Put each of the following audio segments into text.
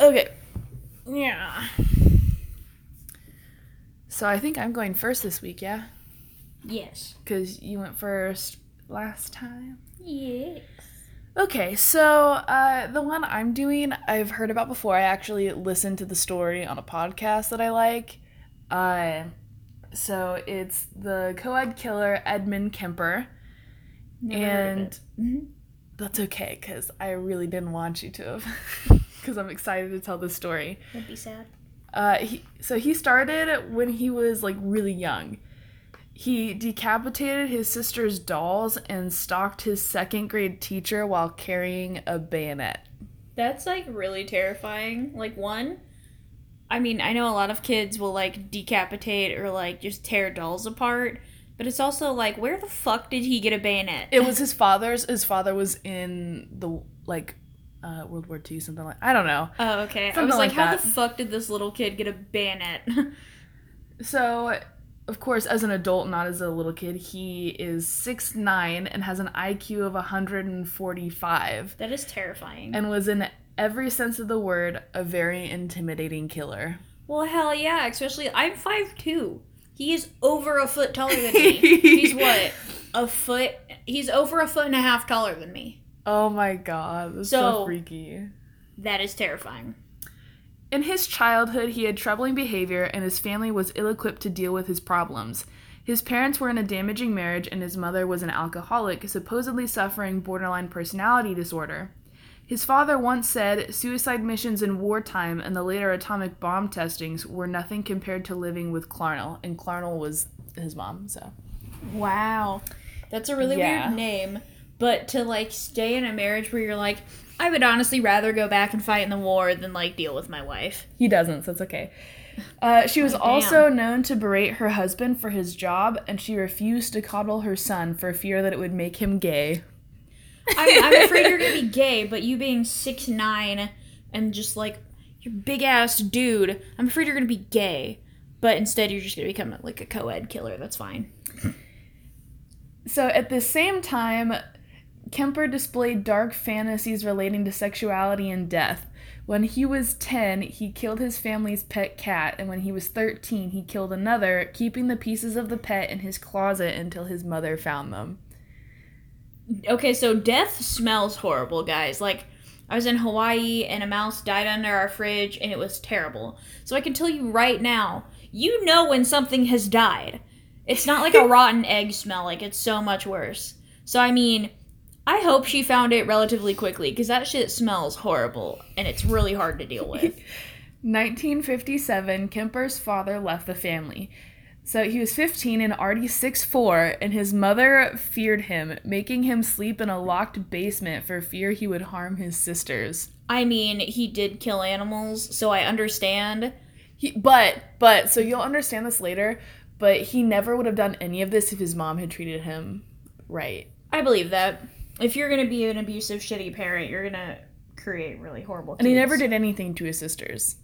Okay. Yeah. So I think I'm going first this week, yeah? Yes. Because you went first last time. Yes. Okay, so uh, the one I'm doing, I've heard about before. I actually listened to the story on a podcast that I like. Uh, so it's the co-ed killer Edmund Kemper, Never and. Mhm. that's okay because I really didn't want you to have, because I'm excited to tell this story. That'd be sad. Uh, he, so he started when he was like really young. He decapitated his sister's dolls and stalked his second grade teacher while carrying a bayonet. That's like really terrifying. Like one, I mean, I know a lot of kids will like decapitate or like just tear dolls apart, but it's also like, where the fuck did he get a bayonet? It was his father's. His father was in the like uh, World War II, something like I don't know. Oh, okay. I Something was like, like how that. the fuck did this little kid get a bayonet? So, of course, as an adult, not as a little kid, he is six nine and has an IQ of 145. that is terrifying. and was in every sense of the word a very intimidating killer. well, hell yeah, especially I'm five two. He is over a foot taller than me. he's what? A foot? He's over a foot and a half taller than me. Oh my god, that's so, So- freaky. That is terrifying. In his childhood, he had troubling behavior and his family was ill equipped to deal with his problems. His parents were in a damaging marriage and his mother was an alcoholic, supposedly suffering borderline personality disorder. His father once said suicide missions in wartime and the later atomic bomb testings were nothing compared to living with Clarnell, and Clarnell was his mom, so. Wow. That's a really Yeah. weird name. But to like stay in a marriage where you're like, I would honestly rather go back and fight in the war than like deal with my wife. He doesn't, so it's okay. Uh, she was Oh, also known to berate her husband for his job, and she refused to coddle her son for fear that it would make him gay. I'm, I'm afraid you're gonna be gay, but you being six nine and just like you're big ass dude, I'm afraid you're gonna be gay. But instead, you're just gonna become like a co-ed killer. That's fine. So at the same time, Kemper displayed dark fantasies relating to sexuality and death. When he was 10, he killed his family's pet cat, and when he was 13, he killed another, keeping the pieces of the pet in his closet until his mother found them. Okay, so death smells horrible, guys. Like, I was in Hawaii and a mouse died under our fridge and it was terrible. So I can tell you right now, you know when something has died. It's not like a rotten egg smell, like, it's so much worse. So, I mean, I hope she found it relatively quickly because that shit smells horrible and it's really hard to deal with. 1957, Kemper's father left the family. So he was 15 and already 6'4, and his mother feared him, making him sleep in a locked basement for fear he would harm his sisters. I mean, he did kill animals, so I understand. He, but, but, so you'll understand this later, but he never would have done any of this if his mom had treated him right. I believe that. If you're gonna be an abusive, shitty parent, you're gonna create really horrible And he never did anything to his sisters.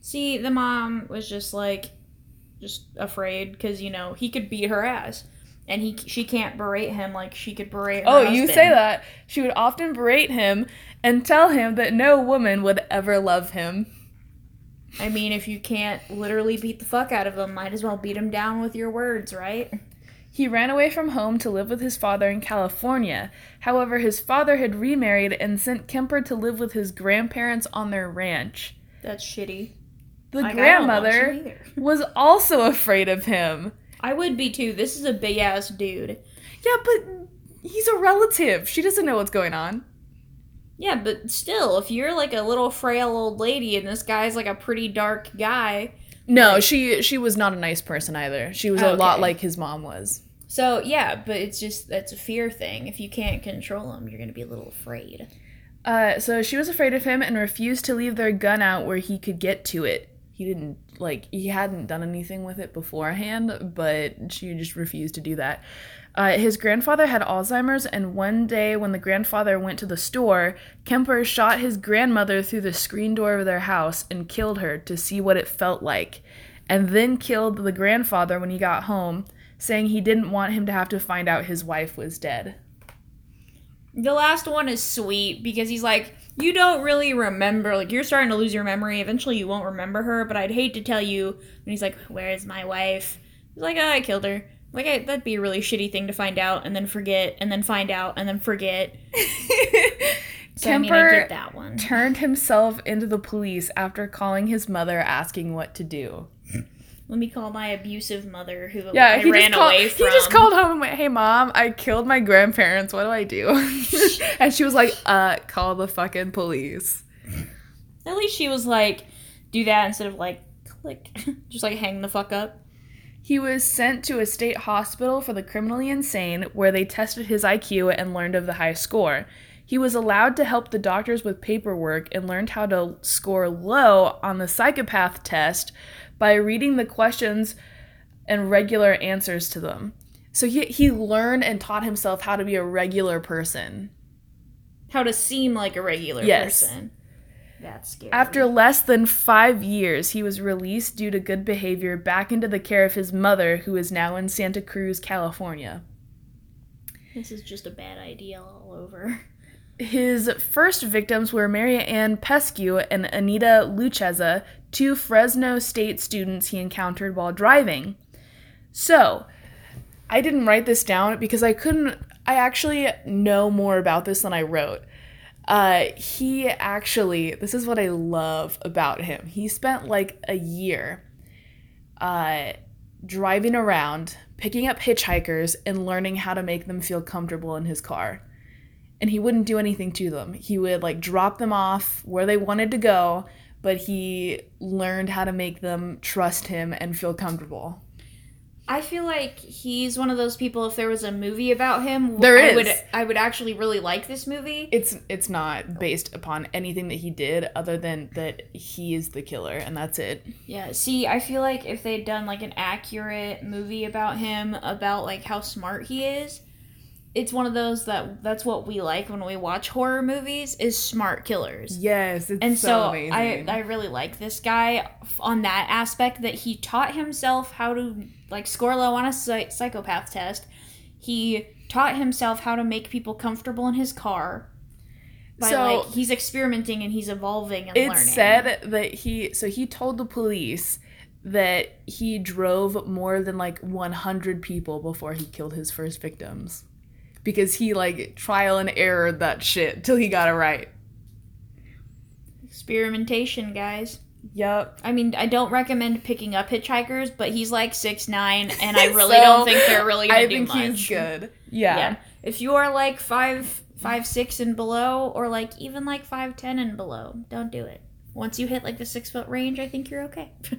See, the mom was just like, just afraid because you know he could beat her ass, and he she can't berate him like she could berate. Her Oh, you say that. She would often berate him and tell him that no woman would ever love him. I mean, if you can't literally beat the fuck out of him, might as well beat him down with your words, right? He ran away from home to live with his father in California. However, his father had remarried and sent Kemper to live with his grandparents on their ranch. That's shitty. The Like, I don't want you grandmother was also afraid of him. I would be too. This is a big ass dude. Yeah, but he's a relative. She doesn't know what's going on. Yeah, but still, if you're like a little frail old lady and this guy's like a pretty dark guy, No, she she was not a nice person either. She was a lot like his mom was. So yeah, but it's just that's a fear thing. If you can't control him, you're gonna be a little afraid. Uh, so she was afraid of him and refused to leave their gun out where he could get to it. He didn't like he hadn't done anything with it beforehand, but she just refused to do that. Uh, his grandfather had Alzheimer's, and one day when the grandfather went to the store, Kemper shot his grandmother through the screen door of their house and killed her to see what it felt like, and then killed the grandfather when he got home, saying he didn't want him to have to find out his wife was dead. The last one is sweet because he's like, you don't really remember. Like you're starting to lose your memory. Eventually, you won't remember her. But I'd hate to tell you when he's like, "Where's my wife?" He's like, oh, "I killed her." Like I, that'd be a really shitty thing to find out and then forget and then find out and then forget. So I mean, I get that one. turned himself into the police after calling his mother asking what to do. Let me call my abusive mother who Yeah, I he ran just called, away he just called home and went, "Hey mom, I killed my grandparents. What do I do?" and she was like, "Uh, call the fucking police." At least she was like, do that instead of like click, just like hang the fuck up. He was sent to a state hospital for the criminally insane where they tested his IQ and learned of the high score. He was allowed to help the doctors with paperwork and learned how to score low on the psychopath test by reading the questions and regular answers to them. So he, he learned and taught himself how to be a regular person. How to seem like a regular Yes. person. That's scary. After less than five years, he was released due to good behavior back into the care of his mother, who is now in Santa Cruz, California. this is just a bad idea all over. His first victims were Mary Ann Pesce and Anita Luchessa, two Fresno State students he encountered while driving. So, I didn't write this down because I couldn't. I actually know more about this than I wrote. Uh, he actually, this is what I love about him. He spent like a year uh, driving around, picking up hitchhikers, and learning how to make them feel comfortable in his car and he wouldn't do anything to them. He would like drop them off where they wanted to go, but he learned how to make them trust him and feel comfortable. I feel like he's one of those people. If there was a movie about him, There I is. would I would actually really like this movie. It's it's not based upon anything that he did other than that he is the killer and that's it. Yeah. See, I feel like if they'd done like an accurate movie about him, about like how smart he is, it's one of those that that's what we like when we watch horror movies is smart killers. Yes, it's and so, so. I, I really like this guy on that aspect that he taught himself how to like score low on a psy- psychopath test he taught himself how to make people comfortable in his car by So- like he's experimenting and he's evolving and it learning said that he so he told the police that he drove more than like 100 people before he killed his first victims because he like trial and error that shit till he got it right. Experimentation guys. Yep i mean i don't recommend picking up hitchhikers but he's like six nine and i really So, don't think they're really gonna i do think much. he's good. Yeah. yeah. If you are like five five six and below or like even like five ten and below don't do it. Once you hit like the six foot range i think you're okay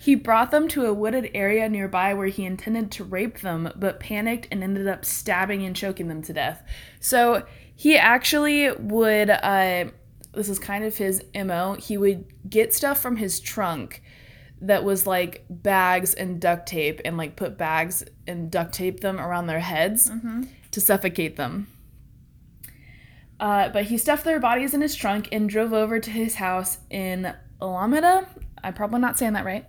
he brought them to a wooded area nearby where he intended to rape them but panicked and ended up stabbing and choking them to death so he actually would uh this is kind of his mo he would get stuff from his trunk that was like bags and duct tape and like put bags and duct tape them around their heads mm-hmm. to suffocate them. Uh, but he stuffed their bodies in his trunk and drove over to his house in Alameda. I'm probably not saying that right.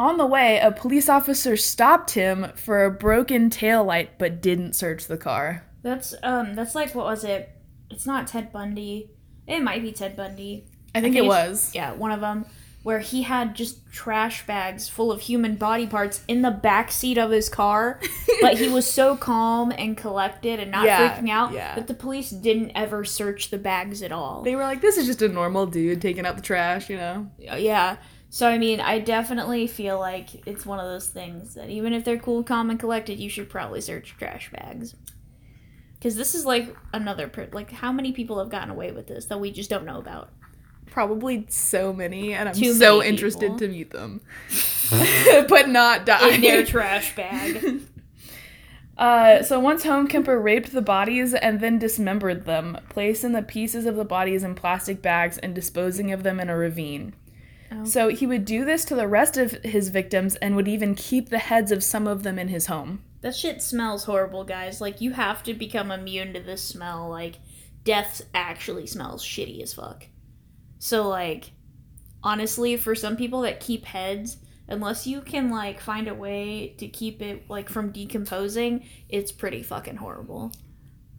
On the way, a police officer stopped him for a broken taillight but didn't search the car. that's um that's like what was it it's not ted bundy it might be ted bundy I think think it was. yeah one of them where he had just trash bags full of human body parts in the back seat of his car but he was so calm and collected and not Yeah, freaking out yeah. that the police didn't ever search the bags at all They were like, this is just a normal dude taking out the trash, you know? yeah so i mean i definitely feel like it's one of those things that even if they're cool calm and collected you should probably search trash bags because this is like another per- like how many people have gotten away with this that we just don't know about Probably so many, and I'm Too so many interested people. to meet them. but not die. in their trash bag Uh, so once home, Kemper raped the bodies and then dismembered them, placing the pieces of the bodies in plastic bags and disposing of them in a ravine. Oh. So he would do this to the rest of his victims and would even keep the heads of some of them in his home. that shit smells horrible guys like you have to become immune to this smell like death actually smells shitty as fuck so like honestly for some people that keep heads unless you can like find a way to keep it like from decomposing it's pretty fucking horrible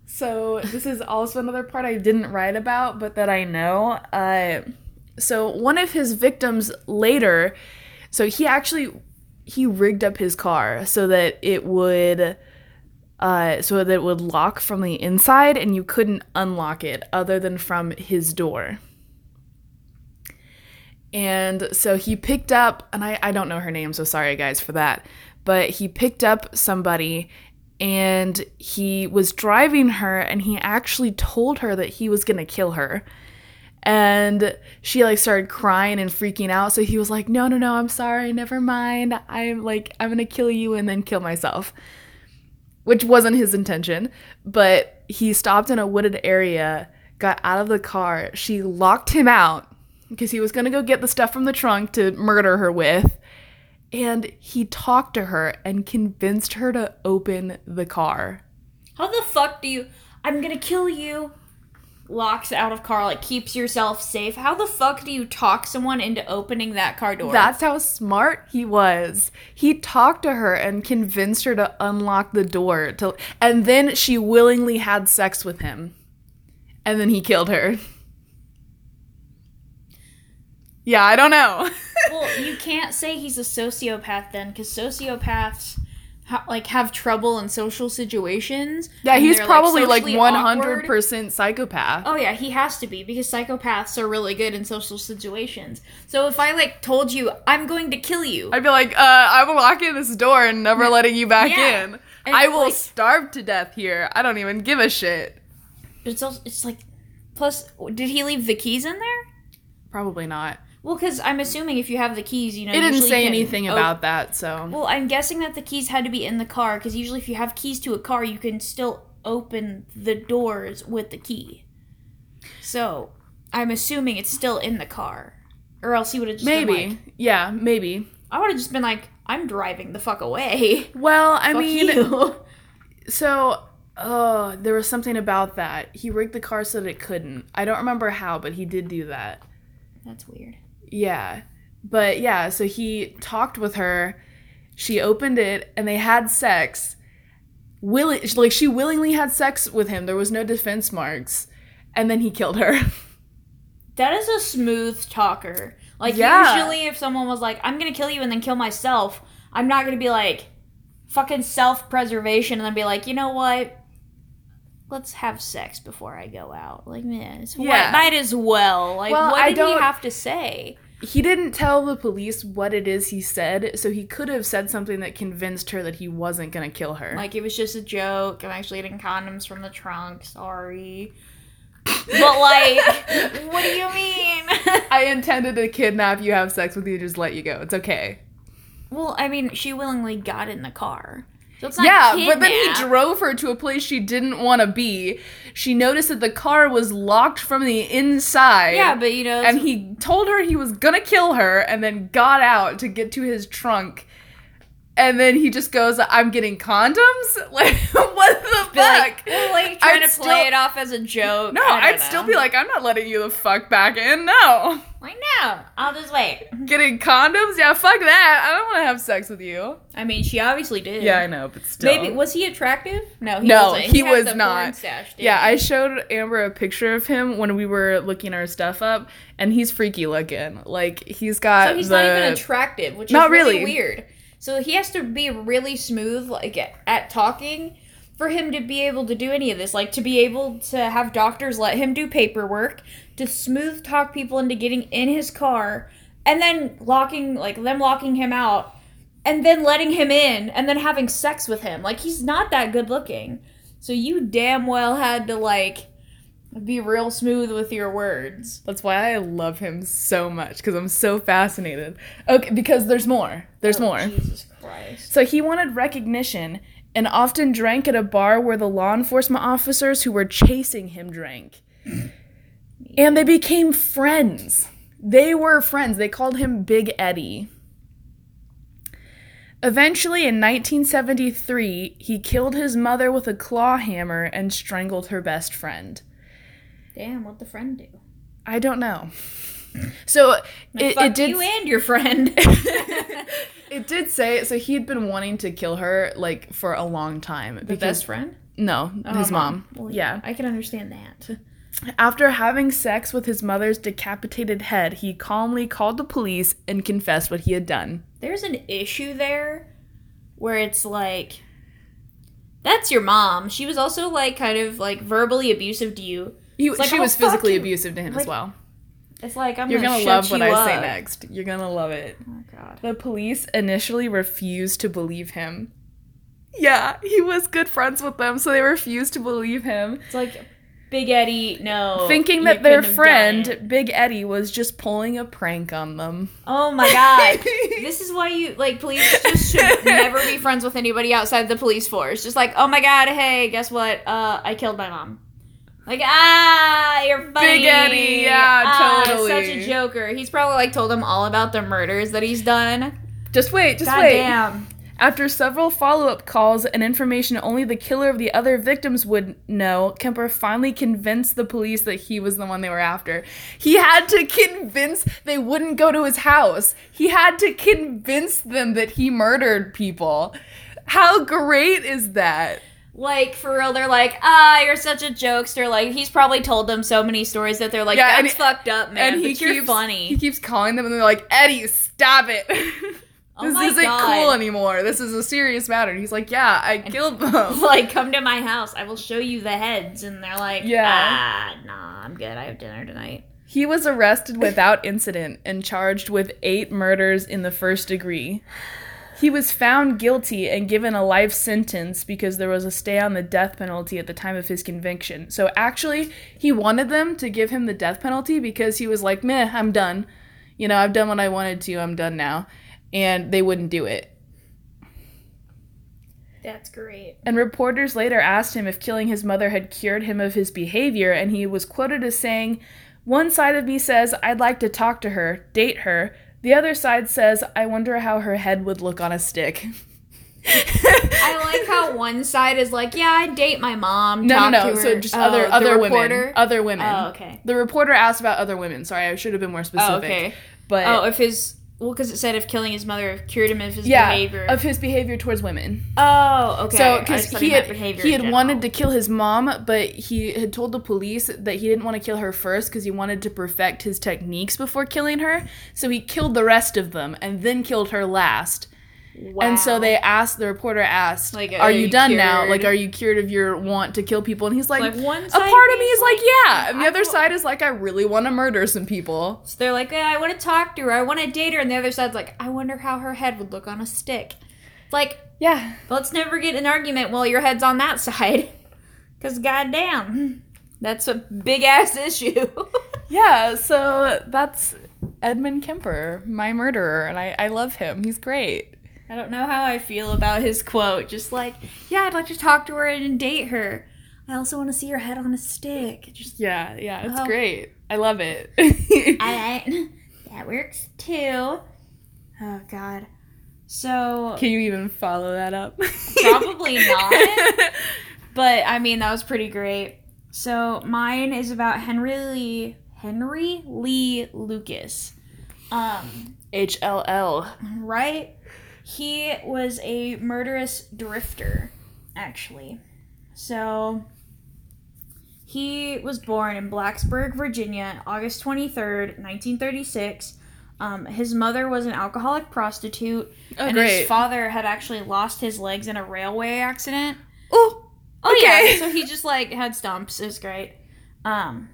So this is also another part I didn't write about, but that I know. Uh, so one of his victims later, so he actually he rigged up his car so that it would uh, so that it would lock from the inside and you couldn't unlock it other than from his door. And so he picked up, and I, I don't know her name, so sorry guys for that, but he picked up somebody and he was driving her and he actually told her that he was gonna kill her and she like started crying and freaking out. So he was like no no no i'm sorry. Never mind. I'm like i'm gonna kill you and then kill myself. Which wasn't his intention but he stopped in a wooded area got out of the car. She locked him out because he was gonna go get the stuff from the trunk to murder her with. And he talked to her and convinced her to open the car. How the fuck do you? I'm gonna kill you. Locks out of car, like keeps yourself safe. How the fuck do you talk someone into opening that car door? That's how smart he was. He talked to her and convinced her to unlock the door to and then she willingly had sex with him. And then he killed her. Yeah, I don't know. well, you can't say he's a sociopath then, because sociopaths ha- like have trouble in social situations. yeah, he's probably like socially 100% awkward. psychopath. Oh yeah, he has to be because psychopaths are really good in social situations. So if I like told you I'm going to kill you, I'd be like, uh, I'm locking this door and never letting you back Yeah. in. And, I will like- starve to death here. I don't even give a shit. it's also, it's like plus did he leave the keys in there? Probably not. Well, because I'm assuming if you have the keys, you know, It didn't say can anything op- about that, so. Well, I'm guessing that the keys had to be in the car because usually if you have keys to a car, you can still open the doors with the key. So I'm assuming it's still in the car, or else he would have just Maybe. like- yeah, maybe. I would have just been like, I'm driving the fuck away. Well, I Fuck mean, you. so oh, there was something about that. He rigged the car so that it couldn't. I don't remember how, but he did do that. That's weird. Yeah. But yeah, so he talked with her. She opened it and they had sex. Willing like she willingly had sex with him. There was no defense marks. And then he killed her. That is a smooth talker. Like Yeah. usually, if someone was like, "I'm gonna kill you and then kill myself," I'm not gonna be like, "Fucking self-preservation," and then be like, "You know what? Let's have sex before I go out." Like, man, it's Yeah. might as well. Like, Well, what I did he don't- have to say? he didn't tell the police what it is he said, so he could have said something that convinced her that he wasn't gonna kill her. Like, it was just a joke. I'm actually getting condoms from the trunk. Sorry. But like, what do you mean? I intended to kidnap you, have sex with you, just let you go. It's okay. well, I mean, she willingly got in the car. So Yeah, but then he drove her to a place she didn't want to be. She noticed that the car was locked from the inside. Yeah, but you know, and he told her he was gonna kill her and then got out to get to his trunk. And then he just goes, I'm getting condoms? Like, what the like, fuck? well, like trying I'd to still- play it off as a joke. no, I'd know. still be like, I'm not letting you the fuck back in. No. like, no, I'll just wait. Getting condoms? Yeah, fuck that. I don't want to have sex with you. I mean, she obviously did. Yeah, I know, but still. Maybe was he attractive? No, he No, wasn't. he had was not. Stash, Yeah. I showed Amber a picture of him when we were looking our stuff up, and he's freaky looking. Like he's got So he's the not even attractive, which Not is really, really. weird. So he has to be really smooth, like at, talking, for him to be able to do any of this. Like to be able to have doctors let him do paperwork, to smooth talk people into getting in his car, and then locking like them locking him out, and then letting him in, and then having sex with him. Like he's not that good looking. So you damn well had to like be real smooth with your words. That's why I love him so much because I'm so fascinated. Okay, because there's more. There's Oh, more. Jesus Christ. So he wanted recognition and often drank at a bar where the law enforcement officers who were chasing him drank. And they became friends. They were friends. They called him Big Eddie. Eventually, in 1973, he killed his mother with a claw hammer and strangled her best friend. Damn, what'd the friend do? I don't know. So it, it did. you and your friend. It did say so. He had been wanting to kill her like for a long time the because best friend? No, Oh, his mom. Well, yeah. I can understand that. After having sex with his mother's decapitated head, he calmly called the police and confessed what he had done. There's an issue there where it's like that's your mom. She was also like kind of like verbally abusive to you. He, like, she "Oh, was physically abusive to him as well. It's like I'm You're gonna, gonna love what I say next. You're gonna love it. Oh god. The police initially refused to believe him. Yeah, he was good friends with them, so they refused to believe him, It's like Big Eddie, no. thinking that their couldn't have done it. friend, Big Eddie, was just pulling a prank on them. Oh my god. this is why you like police just should never be friends with anybody outside the police force. Just like, oh my god, hey, guess what? Uh, I killed my mom. Like, ah, you're funny. Big Eddie, yeah, Ah, totally. Such a joker. He's probably like told them all about the murders that he's done. Just wait, just God wait. damn. After several follow up calls and information only the killer of the other victims would know, Kemper finally convinced the police that he was the one they were after. He had to convince they wouldn't go to his house. He had to convince them that he murdered people. How great is that? Like for real, they're like, ah, you're such a jokester. Like he's probably told them so many stories that they're like, Yeah, and that's he- fucked up, man. and he keeps funny. He keeps calling them and they're like, Eddie, stop it. Oh this isn't God. cool anymore. This is a serious matter. And he's like, Yeah, I killed them. like, come to my house. I will show you the heads. And they're like, Yeah. ah, nah, I'm good. I have dinner tonight. He was arrested without incident and charged with eight murders in the first degree. He was found guilty and given a life sentence because there was a stay on the death penalty at the time of his conviction. So actually, he wanted them to give him the death penalty because he was like, meh, I'm done. You know, I've done what I wanted to, I'm done now. And they wouldn't do it. That's great. And reporters later asked him if killing his mother had cured him of his behavior, and he was quoted as saying, One side of me says, I'd like to talk to her, date her. The other side says, I wonder how her head would look on a stick. I like how one side is like, yeah, I date my mom. No, no, no. So just Oh, other other reporter? women. Other women. Oh, okay. The reporter asked about other women. Sorry, I should have been more oh, specific. Oh, okay. But Oh, if his well, because it said if killing his mother cured him of his yeah, behavior. of his behavior towards women. oh, okay. So, because just he had he had wanted to kill his mom, but he had told the police that he didn't want to kill her first because he wanted to perfect his techniques before killing her. So he killed the rest of them and then killed her last. And so they asked the reporter asked, Like, "Are, are you you done now? Like, are you cured of your want to kill people?" And he's like, Like, one "A part of me is like, like, yeah," and the I other will- side is like, "I really want to murder some people." So they're like, yeah, I want to talk to her. I want to date her. And the other side's like, I wonder how her head would look on a stick. Like, Yeah, let's never get an argument while your head's on that side. Because, goddamn, that's a big ass issue. yeah. So that's Edmund Kemper, my murderer, and I I love him. He's great. I don't know how I feel about his quote. Just like, yeah, I'd like to talk to her and date her. I also want to see her head on a stick. Just, Yeah, yeah, it's Oh. great. I love it. I, that works too. Oh, God. So, Can you even follow that up? Probably not. But I mean, that was pretty great. So mine is about Henry Lee Henry Lee Lucas. Um, HLL. right? He was a murderous drifter, actually. So he was born in Blacksburg, Virginia, August 23rd, 1936. Um, his mother was an alcoholic prostitute, Oh, and great. his father had actually lost his legs in a railway accident. Oh, Oh Okay. yeah, so he just like had stumps. It was great. Um,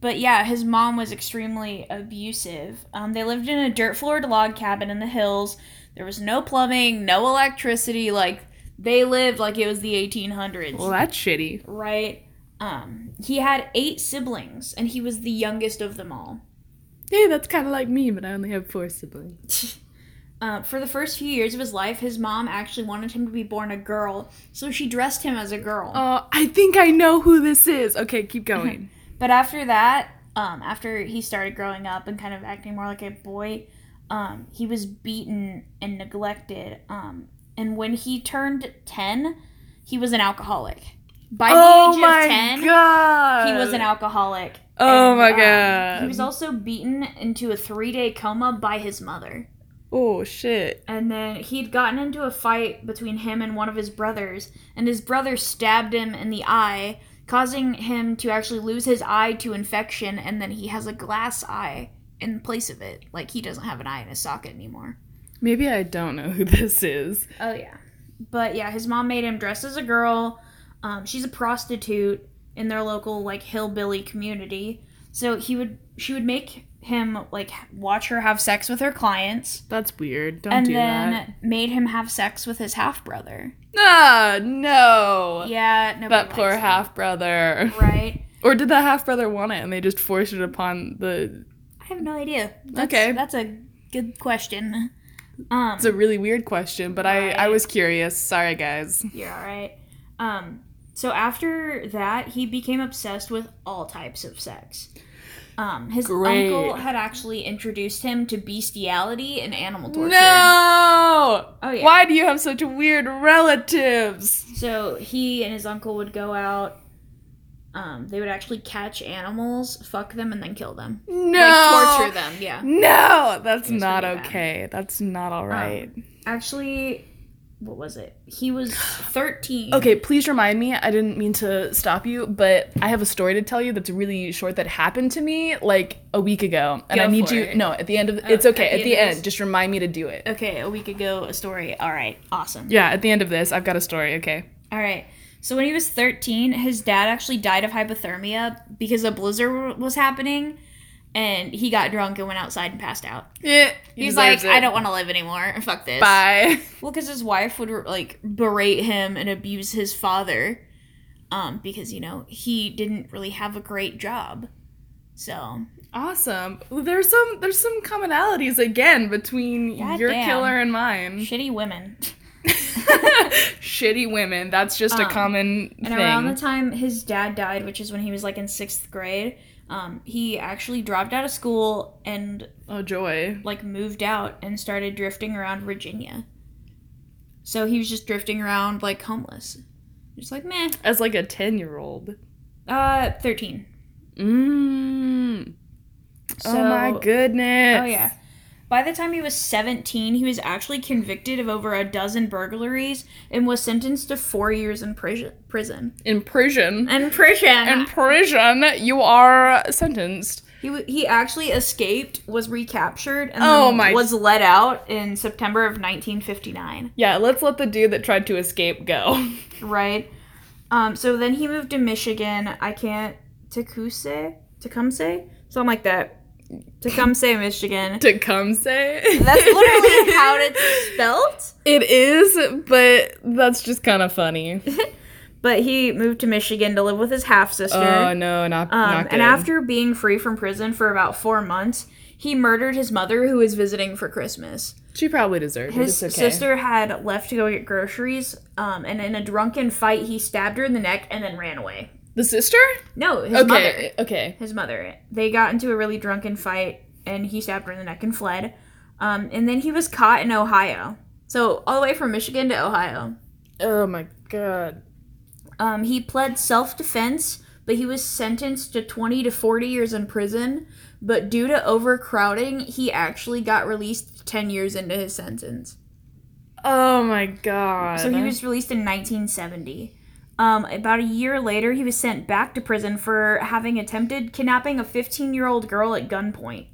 but yeah, his mom was extremely abusive. Um, they lived in a dirt floored log cabin in the hills. There was no plumbing, no electricity. Like they lived like it was the 1800s, well, that's shitty. right? Um, he had eight siblings, and he was the youngest of them all. Hey, that's kind of like me, but I only have four siblings. Uh, for the first few years of his life, his mom actually wanted him to be born a girl, so she dressed him as a girl. Oh, I think I know who this is. Okay, keep going. But after that, um, after he started growing up and kind of acting more like a boy, um, he was beaten and neglected. Um, and when he turned 10, he was an alcoholic. By the oh age my of 10, god. he was an alcoholic. Oh And, my um, God. he was also beaten into a three day coma by his mother. Oh shit. And then he'd gotten into a fight between him and one of his brothers, and his brother stabbed him in the eye, causing him to actually lose his eye to infection, and then he has a glass eye in place of it. Like he doesn't have an eye in his socket anymore. Maybe I don't know who this is. Oh yeah, but yeah, his mom made him dress as a girl. Um, she's a prostitute in their local like hillbilly community. So he would she would make him like watch her have sex with her clients, That's weird. Don't do that. and do then that. made him have sex with his half brother. Ah, no. Yeah, nobody that poor half brother. right? Or did the half brother want it and they just forced it upon the. I have no idea. That's, Okay. that's a good question. Um, It's a really weird question, but I, I was curious. Sorry, guys. You're all right. Um, so after that, he became obsessed with all types of sex. Um, his Great. uncle had actually introduced him to bestiality and animal torture. No! Oh yeah. Why do you have such weird relatives? So he and his uncle would go out. Um, they would actually catch animals, fuck them, and then kill them. No! Like torture them. Yeah. No! That's not pretty bad. okay. That's not alright. Actually, what was it? He was thirteen. Okay, please remind me. I didn't mean to stop you, but I have a story to tell you that's really short that happened to me like a week ago, and Go I need you. it. No, at the end of Oh, it's okay. at the, end end, this? just remind me to do it. Okay, a week ago, a story. All right, awesome. Yeah, at the end of this, I've got a story. Okay. All right. So when he was 13, his dad actually died of hypothermia because a blizzard was happening and he got drunk and went outside and passed out. Yeah, He's like, I don't want to live anymore. Fuck this. Bye. Well, because his wife would like berate him and abuse his father, um, because you know he didn't really have a great job. So Awesome. Well, There's some there's some commonalities again between God your damn. killer and mine. shitty women. Shitty women. That's just a Um, common And thing. around the time his dad died, which is when he was like in sixth grade, um, he actually dropped out of school and oh joy. like moved out and started drifting around Virginia. So he was just drifting around like homeless. Just like meh. As like a 10-year-old. Uh thirteen. Mmm. So, oh my goodness. Oh yeah. By the time he was 17, he was actually convicted of over a dozen burglaries and was sentenced to four years in prison. Prison. In prison. In prison. In prison, you are sentenced. he w- he actually escaped, was recaptured, and Oh then my- was let out in September of 1959. Yeah, let's let the dude that tried to escape go. Right. Um. So then he moved to Michigan. I can't Tecumseh, Tecumseh, something like that. Tecumseh, Michigan. Tecumseh. That's literally how it's spelled. It is, but that's just kind of funny. But he moved to Michigan to live with his half sister. Oh no, not um, not good. and after being free from prison for about four months, he murdered his mother, who was visiting for Christmas. she probably deserved it. His okay. sister had left to go get groceries, um, and in a drunken fight, he stabbed her in the neck and then ran away. The sister? No, his mother. Okay, okay. His mother. They got into a really drunken fight, and he stabbed her in the neck and fled. Um, and then he was caught in Ohio. So all the way from Michigan to Ohio. Oh my god. Um, he pled self defense, but he was sentenced to 20 to 40 years in prison. But due to overcrowding, he actually got released 10 years into his sentence. Oh my god. So he was released in 1970. Um, about a year later, he was sent back to prison for having attempted kidnapping a 15 year old girl at gunpoint.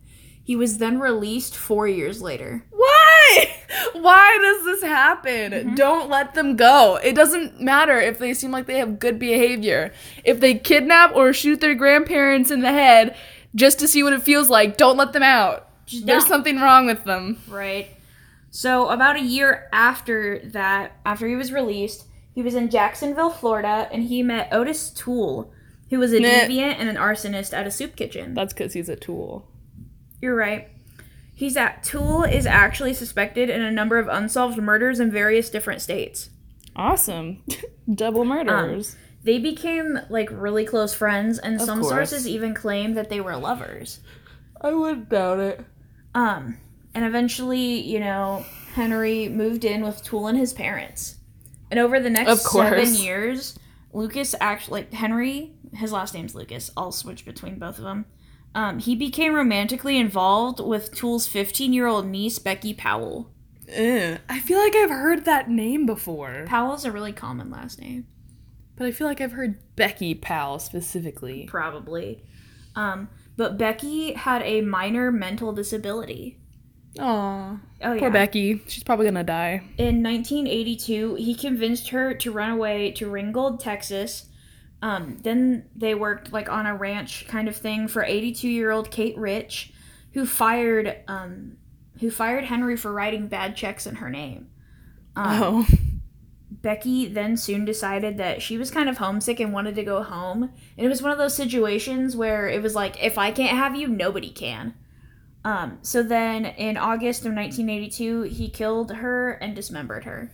He was then released four years later. Why? Why does this happen? Mm-hmm. Don't let them go. It doesn't matter if they seem like they have good behavior. If they kidnap or shoot their grandparents in the head just to see what it feels like, don't let them out. Just There's don't. something wrong with them. Right. So about a year after that, after he was released, he was in Jacksonville, Florida, and he met Otis Toole, who was a Nah. deviant and an arsonist at a soup kitchen. That's because he's a tool. You're right. He's at Toole is actually suspected in a number of unsolved murders in various different states. Awesome. Double murders. They became like really close friends, and some course. sources even claim that they were lovers. I wouldn't doubt it. Um, and eventually, you know, Henry moved in with Toole and his parents. And over the next Of seven years, Lucas actually, like Henry, his last name's Lucas. I'll switch between both of them. Um, he became romantically involved with Toole's 15 year old niece, Becky Powell. Ew. I feel like I've heard that name before, Powell's a really common last name. but I feel like I've heard Becky Powell specifically. Probably. Um, but Becky had a minor mental disability. Aw, Oh, yeah. poor Becky. She's probably gonna die. In 1982, he convinced her to run away to Ringgold, Texas. Um, then they worked like on a ranch kind of thing for 82-year-old Kate Rich, who fired um, who fired Henry for writing bad checks in her name. Um, Oh, Becky then soon decided that she was kind of homesick and wanted to go home. And it was one of those situations where it was like, if I can't have you, nobody can. Um, so then in August of 1982, he killed her and dismembered her.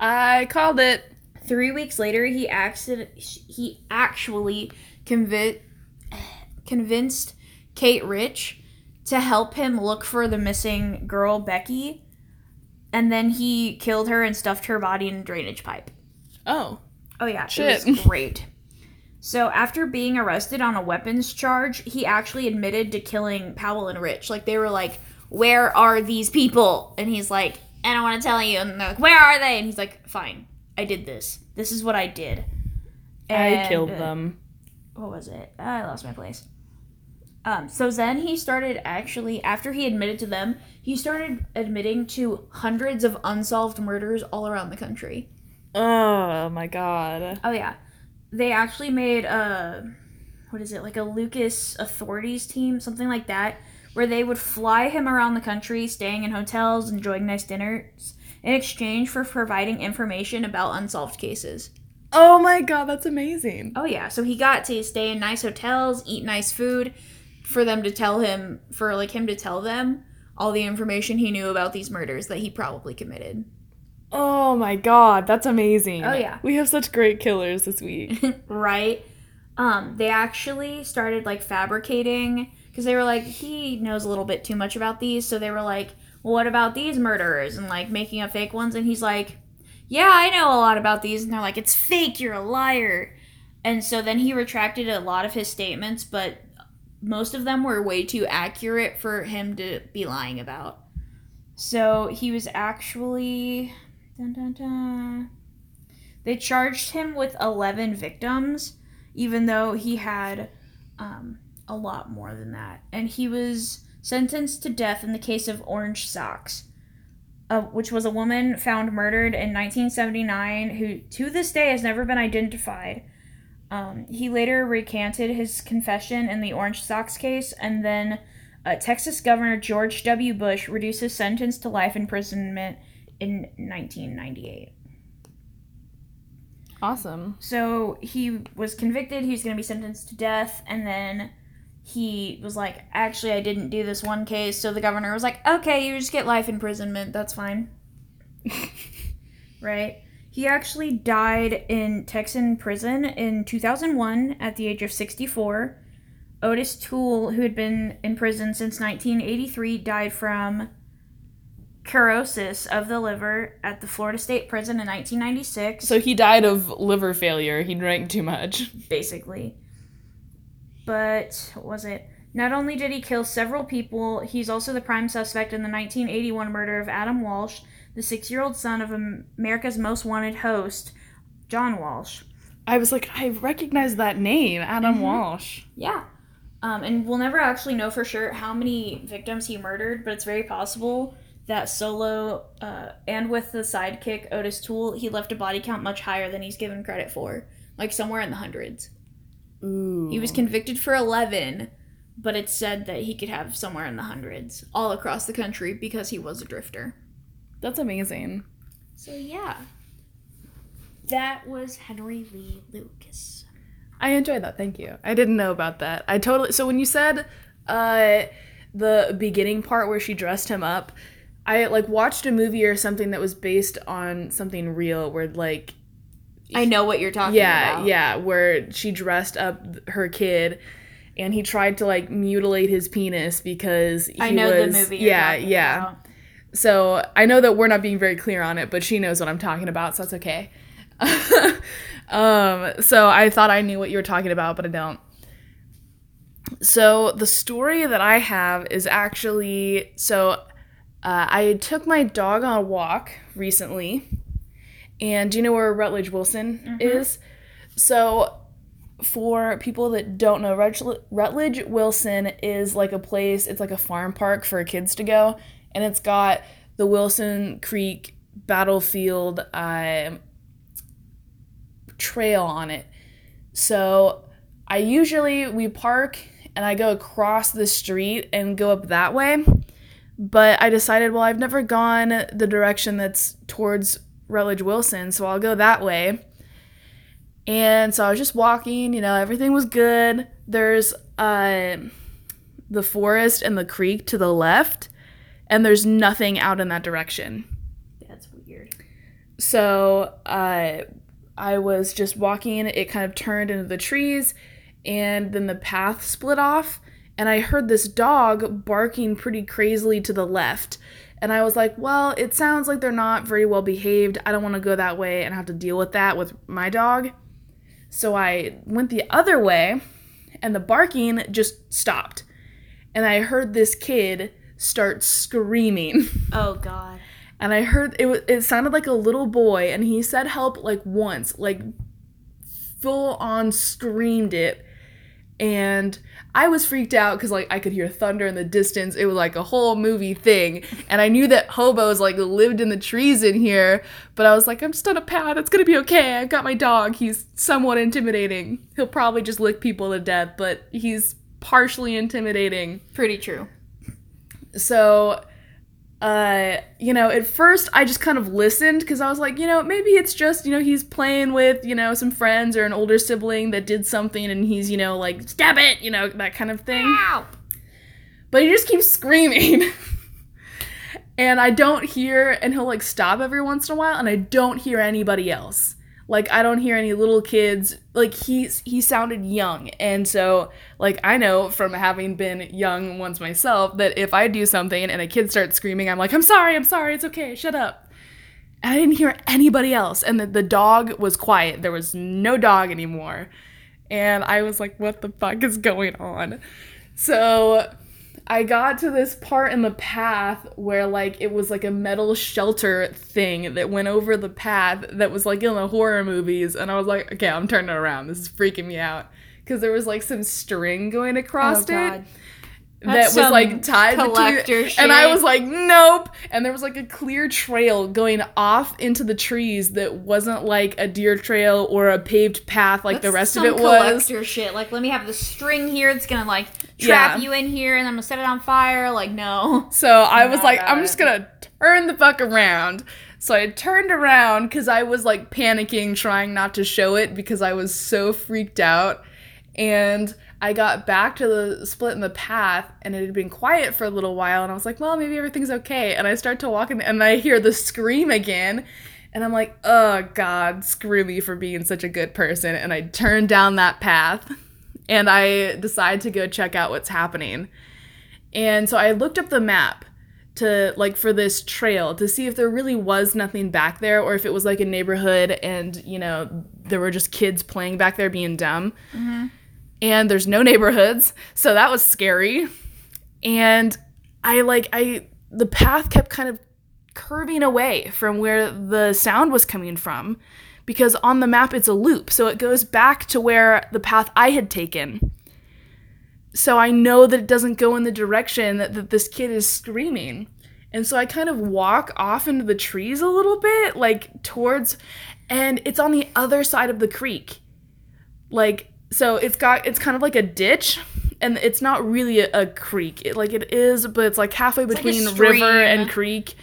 I called it. Three weeks later, he accident- he actually convi- convinced Kate Rich to help him look for the missing girl, Becky. And then he killed her and stuffed her body in a drainage pipe. Oh, Oh yeah, Shit. it was great. So after being arrested on a weapons charge, he actually admitted to killing Powell and Rich. Like they were like, "Where are these people?" And he's like, "I don't want to tell you." And they're like, "Where are they?" And he's like, "Fine, I did this. This is what I did." I And, killed uh, them. What was it? I lost my place. Um, so then he started actually after he admitted to them, he started admitting to hundreds of unsolved murders all around the country. Oh my god. Oh yeah, they actually made a what is it like a Lucas authorities team, something like that, where they would fly him around the country, staying in hotels, enjoying nice dinners, in exchange for providing information about unsolved cases. Oh my god, that's amazing. Oh yeah, so he got to stay in nice hotels, eat nice food, for them to tell him, for like him to tell them all the information he knew about these murders that he probably committed. Oh my god, that's amazing. Oh, yeah. We have such great killers this week. right? Um, they actually started like fabricating because they were like, he knows a little bit too much about these, so they were like, well, what about these murderers? And like making up fake ones, and he's like, yeah, I know a lot about these, and they're like, it's fake, you're a liar. And so then he retracted a lot of his statements, but most of them were way too accurate for him to be lying about. So he was actually. Dun, dun, dun. They charged him with 11 victims, even though he had um, a lot more than that. And he was sentenced to death in the case of Orange Socks, uh, which was a woman found murdered in 1979 who, to this day, has never been identified. Um, he later recanted his confession in the Orange Socks case, and then uh, Texas Governor George W. Bush reduced his sentence to life imprisonment in 1998. awesome. So he was convicted, he was going to be sentenced to death, and then he was like, Actually, I didn't do this one case. So the governor was like, Okay, you just get life imprisonment. That's fine. right? He actually died in Texan prison in 2001 at the age of 64. Otis Toole, who had been in prison since 1983, died from cirrhosis of the liver at the Florida State Prison in 1996 So he died of liver failure. He drank too much. basically. But what was it? Not only did he kill several people, he's also the prime suspect in the 1981 murder of Adam Walsh, the six-year-old son of America's Most Wanted host, John Walsh. I was like, I recognize that name, Adam Mhm. Walsh. Yeah. Um, and we'll never actually know for sure how many victims he murdered, but it's very possible that solo uh, and with the sidekick Otis Toole, he left a body count much higher than he's given credit for, like somewhere in the hundreds. Ooh. He was convicted for 11, but it's said that he could have somewhere in the hundreds all across the country because he was a drifter. That's amazing. So, yeah. That was Henry Lee Lucas. I enjoyed that. Thank you. I didn't know about that. I totally. So when you said uh, the beginning part where she dressed him up, I like watched a movie or something that was based on something real, where like I know what you're talking yeah, about. yeah, where she dressed up her kid. And he tried to like mutilate his penis because he I know was the movie. Yeah yeah. about. So I know that we're not being very clear on it, but she knows what I'm talking about, so that's okay. um, so I thought I knew what you were talking about, but I don't. So the story that I have is actually so uh, I took my dog on a walk recently, and do you know where Rutledge Wilson is? So for people that don't know, Rutledge, Rutledge Wilson is like a place. It's like a farm park for kids to go, and it's got the Wilson Creek Battlefield uh, trail on it. So I usually we park and I go across the street and go up that way. But I decided, well, I've never gone the direction that's towards Rutledge Wilson, so I'll go that way. And so I was just walking, you know, everything was good. There's uh, the forest and the creek to the left, and there's nothing out in that direction. That's weird. So uh, I was just walking, it kind of turned into the trees, and then the path split off, and I heard this dog barking pretty crazily to the left. And I was like, well, it sounds like they're not very well behaved. I don't want to go that way and have to deal with that with my dog. So I went the other way, and the barking just stopped. And I heard this kid start screaming. Oh God. and I heard it was it sounded like a little boy and he said help like once like full on screamed it and I was freaked out cuz like I could hear thunder in the distance. It was like a whole movie thing. And I knew that hobos like lived in the trees in here. But I was like I'm just on a path. It's going to be okay. I've got my dog. He's somewhat intimidating. He'll probably just lick people to death but he's partially intimidating. Pretty true. so uh you know at first i just kind of listened because i was like you know maybe it's just you know he's playing with you know some friends or an older sibling that did something and he's you know like stab it you know that kind of thing. Ow. but he just keeps screaming. And i don't hear and he'll like stop every once in a while and i don't hear anybody else like i don't hear any little kids like he's he sounded young. And so like i know from having been young once myself that if i do something and a kid starts screaming i'm like i'm sorry i'm sorry it's okay shut up. And i didn't hear anybody else. And the, the dog was quiet. There was no dog anymore. And i was like what the fuck is going on? So I got to this part in the path where like it was like a metal shelter thing that went over the path that was like in the horror movies and I was like, okay, I'm turning around. This is freaking me out because there was like some string going across Oh, God. It That's that was like tied between and I was like, nope. And there was like a clear trail going off into the trees that wasn't like a deer trail or a paved path like the That's rest of it was. collector shit. Like, let me have the string here. It's gonna like trap Yeah. you in here, and I'm gonna set it on fire. Like, no. So I was like, I'm just gonna turn the fuck around. So I turned around because I was like panicking, trying not to show it because I was so freaked out. And I got back to the split in the path and it had been quiet for a little while. And I was like, well, maybe everything's okay. And I start to walk in and I hear the scream again. And I'm like, oh God, screw me for being such a good person. And I turn down that path and I decide to go check out what's happening. And so I looked up the map to like for this trail to see if there really was nothing back there or if it was like a neighborhood and you know there were just kids playing back there being dumb. Mm-hmm. And there's no neighborhoods, so that was scary. And I like I the path kept kind of curving away from where the sound was coming from because on the map it's a loop, so it goes back to where the path I had taken so I know that it doesn't go in the direction that, that this kid is screaming. And so I kind of walk off into the trees a little bit, like towards, and it's on the other side of the creek. Like, so it's got, it's kind of like a ditch, and it's not really a, a creek. It, like, it is, but it's like halfway like a between river and creek.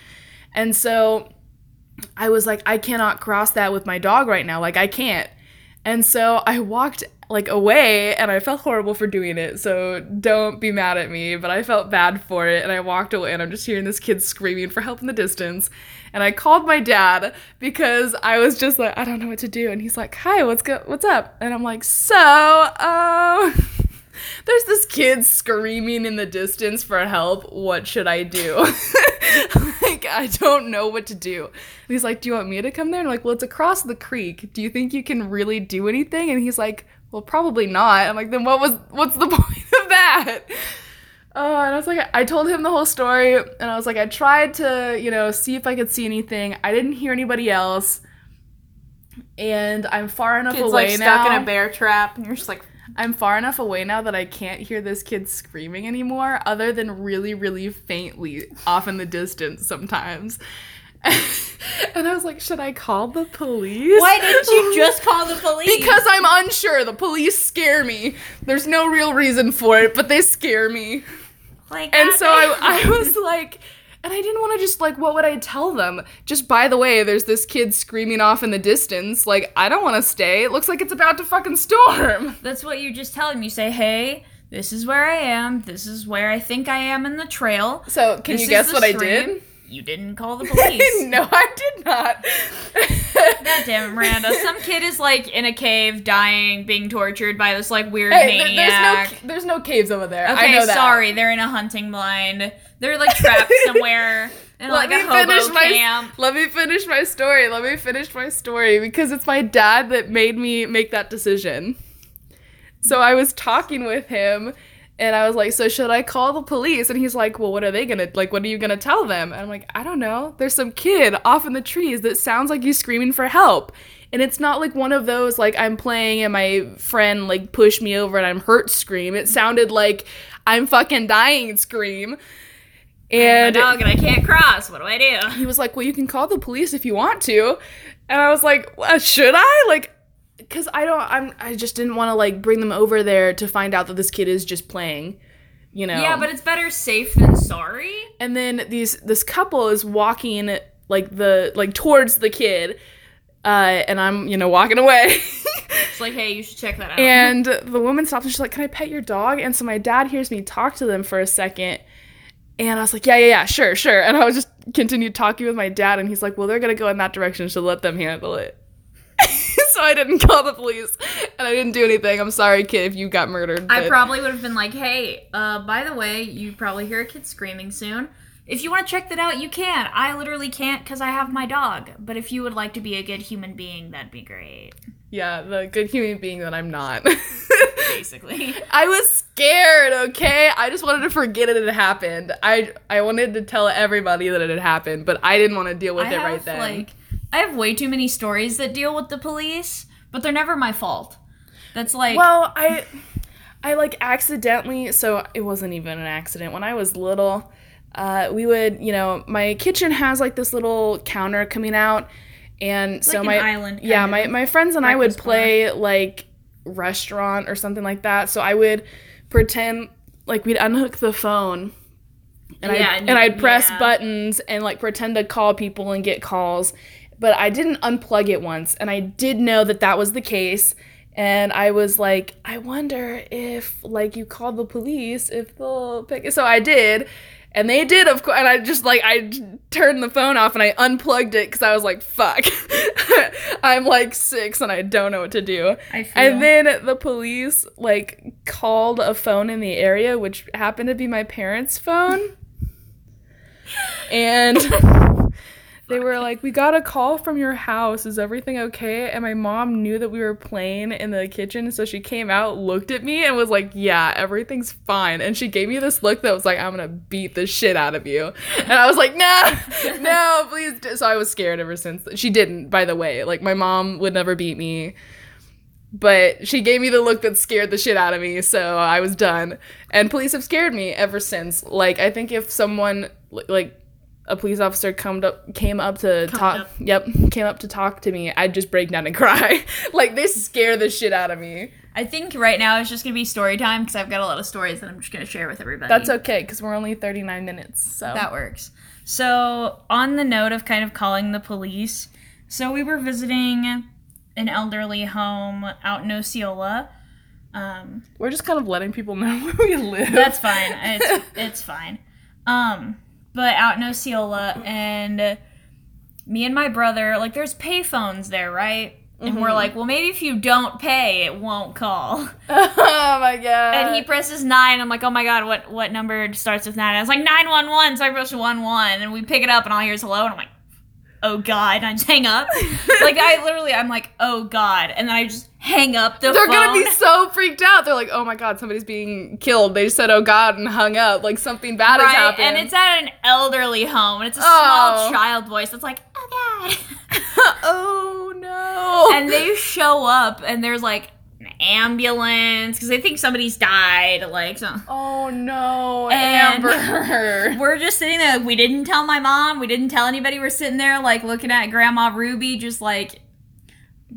And so I was like, I cannot cross that with my dog right now. Like, I can't. And so I walked like away and I felt horrible for doing it. So don't be mad at me, but I felt bad for it and I walked away and I'm just hearing this kid screaming for help in the distance. And I called my dad because I was just like, I don't know what to do. And he's like, Hi, what's go what's up? And I'm like, so um there's this kid screaming in the distance for help. What should I do? like, I don't know what to do. And he's like, Do you want me to come there? And I'm like, Well, it's across the creek. Do you think you can really do anything? And he's like, well, probably not. I'm like, then what was what's the point of that? Uh, and I was like, I told him the whole story, and I was like, I tried to, you know, see if I could see anything. I didn't hear anybody else, and I'm far enough Kid's away like now. stuck in a bear trap, and you're just like, I'm far enough away now that I can't hear this kid screaming anymore, other than really, really faintly off in the distance sometimes. and I was like, should I call the police? why didn't you just call the police? Because I'm unsure. The police scare me. There's no real reason for it, but they scare me. Like, And so I. I was like, and I didn't want to just like, what would I tell them? Just by the way, there's this kid screaming off in the distance. Like, I don't want to stay. It looks like it's about to fucking storm. That's what you just tell him. You say, "Hey, this is where I am. This is where I think I am in the trail." So, can This you guess what I did? You didn't call the police. no, I did not. God damn it, Miranda. Some kid is like in a cave, dying, being tortured by this like weird Hey, th- maniac. there's no there's no caves over there. I okay, know that. sorry, they're in a hunting blind. They're like trapped somewhere in Let like me finish my camp. let me finish my story. Let me finish my story because it's my dad that made me make that decision. So I was talking with him and I was like, "So should I call the police?" And he's like, "Well, what are they to like what are you to tell them?" And I'm like, "I don't know. There's some kid off in the trees that sounds like he's screaming for help." And it's not like one of those like I'm playing and my friend like pushed me over and I'm hurt scream. It sounded like I'm fucking dying scream. And my dog and I can't cross. What do I do? he was like, "Well, you can call the police if you want to," and I was like, well, "Should I?" Like, because I don't, I'm, I just didn't want to like bring them over there to find out that this kid is just playing, you know. Yeah, but it's better safe than sorry. and then these this couple is walking like the like towards the kid, uh, and I'm you know walking away. It's like, hey, you should check that out. And the woman stops and she's like, Can I pet your dog? And so my dad hears me talk to them for a second. And I was like, Yeah, yeah, yeah, sure, sure. And I was just continued talking with my dad. And he's like, Well, they're going to go in that direction. So let them handle it. so I didn't call the police and I didn't do anything. I'm sorry, kid, if you got murdered. I but- probably would have been like, hey, uh, by the way, you probably hear a kid screaming soon. If you want to check that out, you can. I literally can't because I have my dog. But if you would like to be a good human being, that'd be great. Yeah, the good human being that I'm not. Basically. I was scared, okay? I just wanted to forget it had happened. I I wanted to tell everybody that it had happened, but I didn't want to deal with I it have, right then. like, I have way too many stories that deal with the police, but they're never my fault. That's like, Well, I I like accidentally so it wasn't even an accident. When I was little, uh, we would, you know, my kitchen has like this little counter coming out and so like my an island. yeah, my my friends and I would play like restaurant or something like that. So I would pretend like we'd unhook the phone and Yeah, I and, and I'd press yeah. buttons and like pretend to call people and get calls. But I didn't unplug it once and I did know that that was the case. And I was like, I wonder if like you called the police if they'll pick it. So I did. And they did, of course. And I just like I turned the phone off and I unplugged it because I was like, "Fuck, I'm like six and I don't know what to do." And then the police like called a phone in the area, which happened to be my parents' phone. And they were like, "We got a call from your house. Is everything okay?" And my mom knew that we were playing in the kitchen, so she came out, looked at me, and was like, "Yeah, everything's fine." And she gave me this look that was like, "I'm gonna beat the shit out of you." And I was like, "No, no, please." So I was scared ever since. She didn't, by the way. Like my mom would never beat me but she gave me the look that scared the shit out of me so i was done and police have scared me ever since like i think if someone like a police officer come up came up to talk up. yep came up to talk to me i'd just break down and cry like they scare the shit out of me I think right now it's just gonna be story time because I've got a lot of stories that I'm just gonna share with everybody. that's okay because we're only 39 minutes so That works. So, on the note of kind of calling the police, so we were visiting an elderly home out in Osceola. Um, we're just kind of letting people know where we live that's fine. It's it's fine. Um, but out in Osceola, and me and my brother, like, there's payphones there, right? And we're mm-hmm. like, well, maybe if you don't pay, it won't call. oh my god And he presses nine. I'm like, oh my god, what what number starts with nine? I was like nine one one, so I press one one, and we pick it up, and all I hear is hello, and I'm like, oh god, and I just hang up. like I literally, I'm like, oh god, and then I just hang up the They're phone. gonna be so freaked out. They're like, "Oh my god, somebody's being killed." They just said, "Oh god," and hung up. Like something bad has right, happened. and it's at an elderly home, and it's a Oh. small child voice It's like, oh god. oh no. and they show up, and there's like an ambulance because they think somebody's died. Like, so. oh no, And- Amber. we're just sitting there. Like, we didn't tell my mom. We didn't tell anybody. We're sitting there, like looking at Grandma Ruby, just like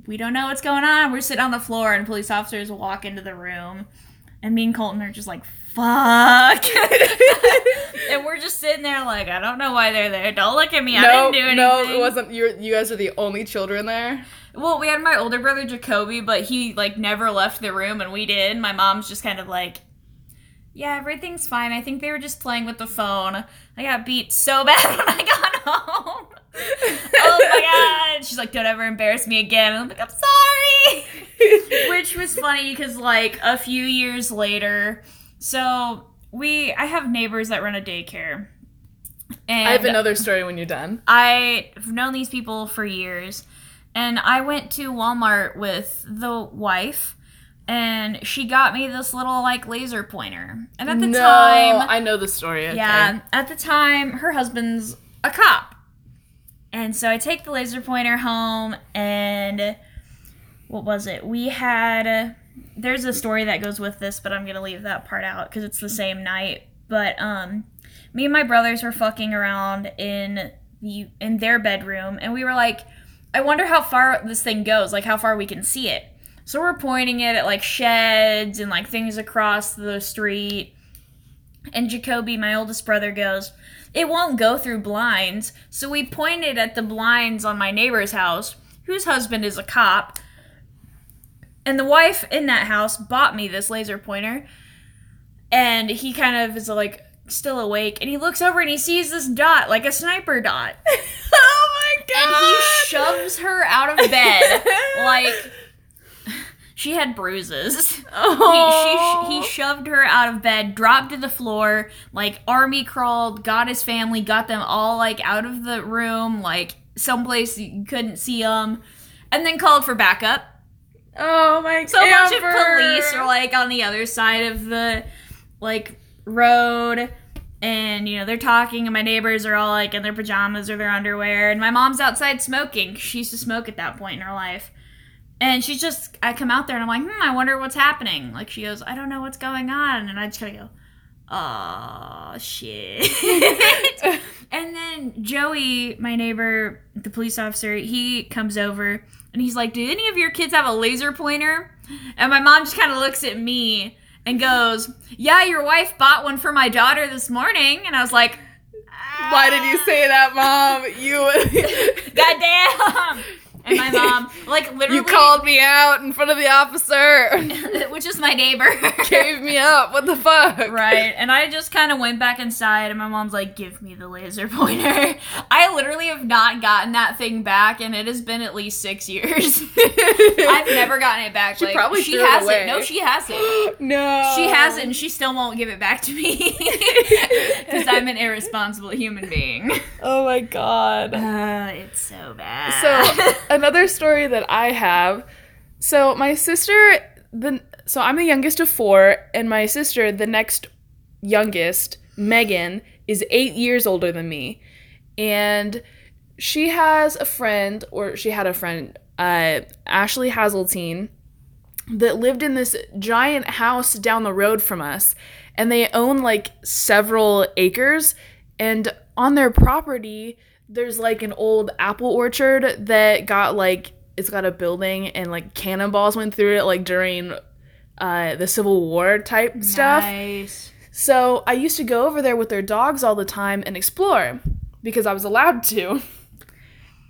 we don't know what's going on. We're sitting on the floor, and police officers walk into the room, and me and Colton are just like, "Fuck," and we're just sitting there, like, I don't know why they're there. Don't look at me. I didn't do anything. no, it wasn't. You you guys are the only children there. Well, we had my older brother Jacoby, but he like never left the room, and we did. My mom's just kind of like, "Yeah, everything's fine. I think they were just playing with the phone. I got beat so bad when I got home. oh my god!" She's like, "Don't ever embarrass me again." And I'm like, "I'm sorry," which was funny because like a few years later, so we I have neighbors that run a daycare. And I have another story when you're done. I've known these people for years, and I went to Walmart with the wife, and she got me this little like laser pointer. And at the no, time, I know the story. Okay. yeah, at the time, her husband's a cop, and so I take the laser pointer home, and what was it? We had. There's a story that goes with this, but I'm gonna leave that part out because it's the same night. But um, me and my brothers were fucking around in the in their bedroom, and we were like, I wonder how far this thing goes, like how far we can see it. So we're pointing it at like sheds and like things across the street. And Jacoby, my oldest brother, goes, It won't go through blinds. So we pointed at the blinds on my neighbor's house, whose husband is a cop. And the wife in that house bought me this laser pointer. And he kind of is like still awake. And he looks over and he sees this dot, like a sniper dot. oh my god. And he shoves her out of bed. like, she had bruises. Oh. He, she, he oh. shoved her out of bed, dropped to the floor, like army crawled, got his family, got them all like out of the room, like someplace you couldn't see them, and then called for backup. Oh my god. So a bunch of police are like on the other side of the like road. And you know they're talking, and my neighbors are all like in their pajamas or their underwear, and my mom's outside smoking. She used to smoke at that point in her life, and she's just. I come out there and I'm like, hmm, I wonder what's happening. Like she goes, I don't know what's going on, and I just kind of go, oh shit. and then Joey, my neighbor, the police officer, he comes over and he's like, "Did any of your kids have a laser pointer?" And my mom just kind of looks at me and goes, "Yeah, your wife bought one for my daughter this morning." And I was like, Why did you say that, mom? You "Goddamn!" And my mom, like, literally, you called me out in front of the officer. which is my neighbor. Gave me up. What the fuck? Right, and I just kind of went back inside, and my mom's like, "Give me the laser pointer." I literally have not gotten that thing back, and it has been at least six years. I've never gotten it back. She like, probably she it has away. it. No, she has it. no. She has it, and she still won't give it back to me because I'm an irresponsible human being. Oh my god. Uh, it's so bad. So another story that I have. So my sister, the so I'm the youngest of four, and my sister, the next youngest, Megan, is eight years older than me, and she has a friend, or she had a friend, uh, Ashley Hazeltine, that lived in this giant house down the road from us, and they own like several acres, and on their property there's like an old apple orchard that got like it's got a building and like cannonballs went through it like during uh the Civil War type stuff. Nice. So I used to go over there with their dogs all the time and explore because I was allowed to.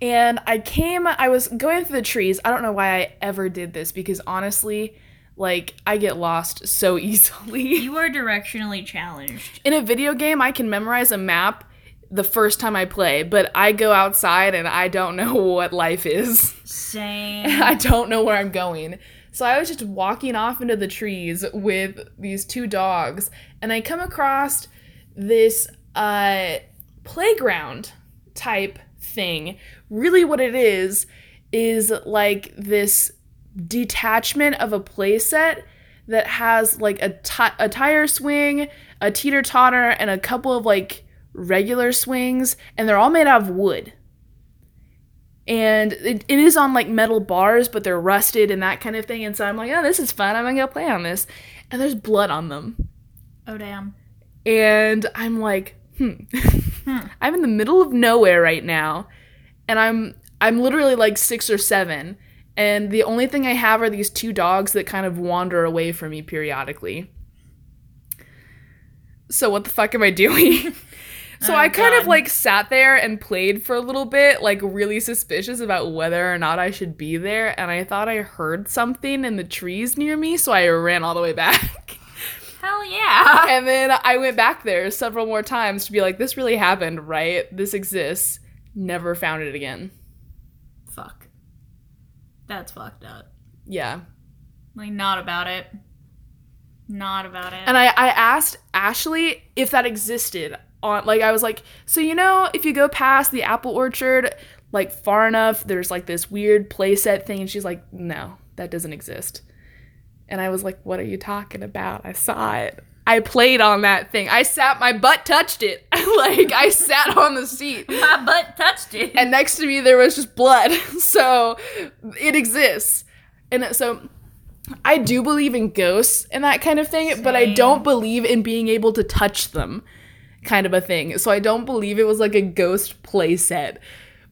And I came, I was going through the trees. I don't know why I ever did this because honestly, like, I get lost so easily. You are directionally challenged. In a video game, I can memorize a map the first time I play, but I go outside and I don't know what life is. Same. I don't know where I'm going. So I was just walking off into the trees with these two dogs, and I come across this uh, playground type thing. Really, what it is is like this detachment of a playset that has like a a tire swing, a teeter totter, and a couple of like regular swings, and they're all made out of wood. And it, it is on like metal bars, but they're rusted and that kind of thing. And so I'm like, oh, this is fun. I'm gonna go play on this. And there's blood on them. Oh damn. And I'm like, hmm. I'm in the middle of nowhere right now. And I'm I'm literally like six or seven. And the only thing I have are these two dogs that kind of wander away from me periodically. So what the fuck am I doing? So Oh, I kind of like sat there and played for a little bit, like really suspicious about whether or not I should be there. And I thought I heard something in the trees near me, so I ran all the way back. Hell yeah. and then I went back there several more times to be like, this really happened, right? This exists. Never found it again. Fuck. That's fucked up. Yeah. Like not about it. Not about it. And I, I asked Ashley if that existed on like I was like, so you know, if you go past the apple orchard like far enough, there's like this weird playset thing, and she's like, no, that doesn't exist. And I was like, what are you talking about? I saw it. I played on that thing. I sat, my butt touched it. like I sat on the seat. My butt touched it. and next to me there was just blood. So it exists. And so I do believe in ghosts and that kind of thing, but I don't believe in being able to touch them kind of a thing. So I don't believe it was like a ghost playset.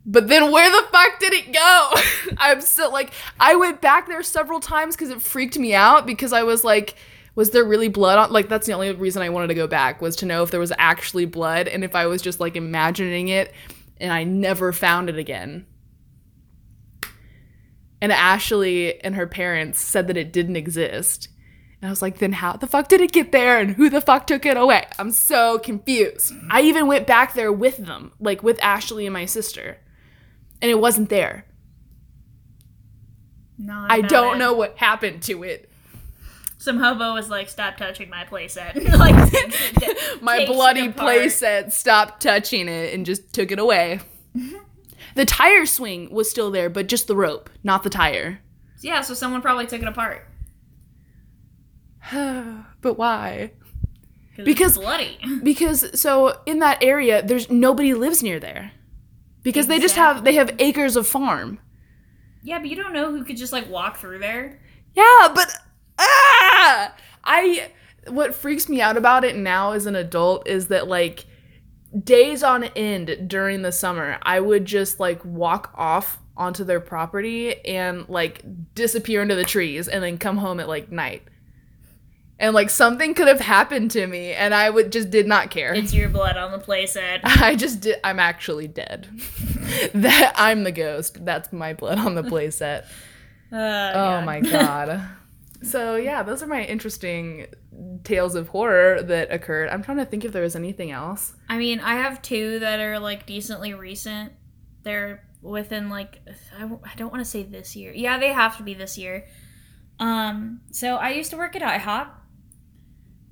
But then where the fuck did it go? I'm so like I went back there several times cuz it freaked me out because I was like was there really blood on like that's the only reason I wanted to go back was to know if there was actually blood and if I was just like imagining it and I never found it again. And Ashley and her parents said that it didn't exist. And I was like, then how the fuck did it get there and who the fuck took it away? I'm so confused. I even went back there with them, like with Ashley and my sister. And it wasn't there. Not I don't it. know what happened to it. Some hobo was like, "Stop touching my playset." like My bloody playset Stop touching it and just took it away. the tire swing was still there, but just the rope, not the tire. Yeah, so someone probably took it apart. but why? Because- it's bloody. Because so in that area, there's nobody lives near there. Because they just have they have acres of farm. Yeah, but you don't know who could just like walk through there. Yeah, but ah, I what freaks me out about it now as an adult is that like days on end during the summer, I would just like walk off onto their property and like disappear into the trees and then come home at like night. And like something could have happened to me and I would just did not care. It's your blood on the playset. I just did. I'm actually dead. that I'm the ghost. That's my blood on the playset. Uh, Oh God. my god. So yeah, those are my interesting tales of horror that occurred. I'm trying to think if there was anything else. I mean, I have two that are like decently recent. They're within like I, w- I don't want to say this year. Yeah, they have to be this year. Um, so I used to work at IHOP,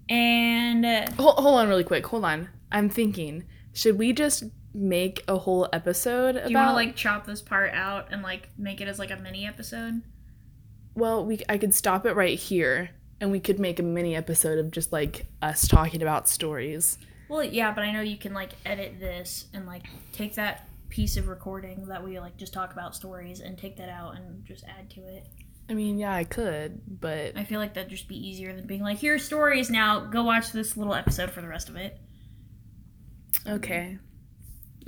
and uh, Hold, hold on, really quick. Hold on. I'm thinking. Should we just make a whole episode do you want to about? like chop this part out and like make it as like a mini episode? well, we I could stop it right here, and we could make a mini episode of just like us talking about stories. Well, yeah, but I know you can like edit this and like take that piece of recording that we like just talk about stories and take that out and just add to it. I mean, yeah, I could, but I feel like that'd just be easier than being like, here's stories now, go watch this little episode for the rest of it. okay,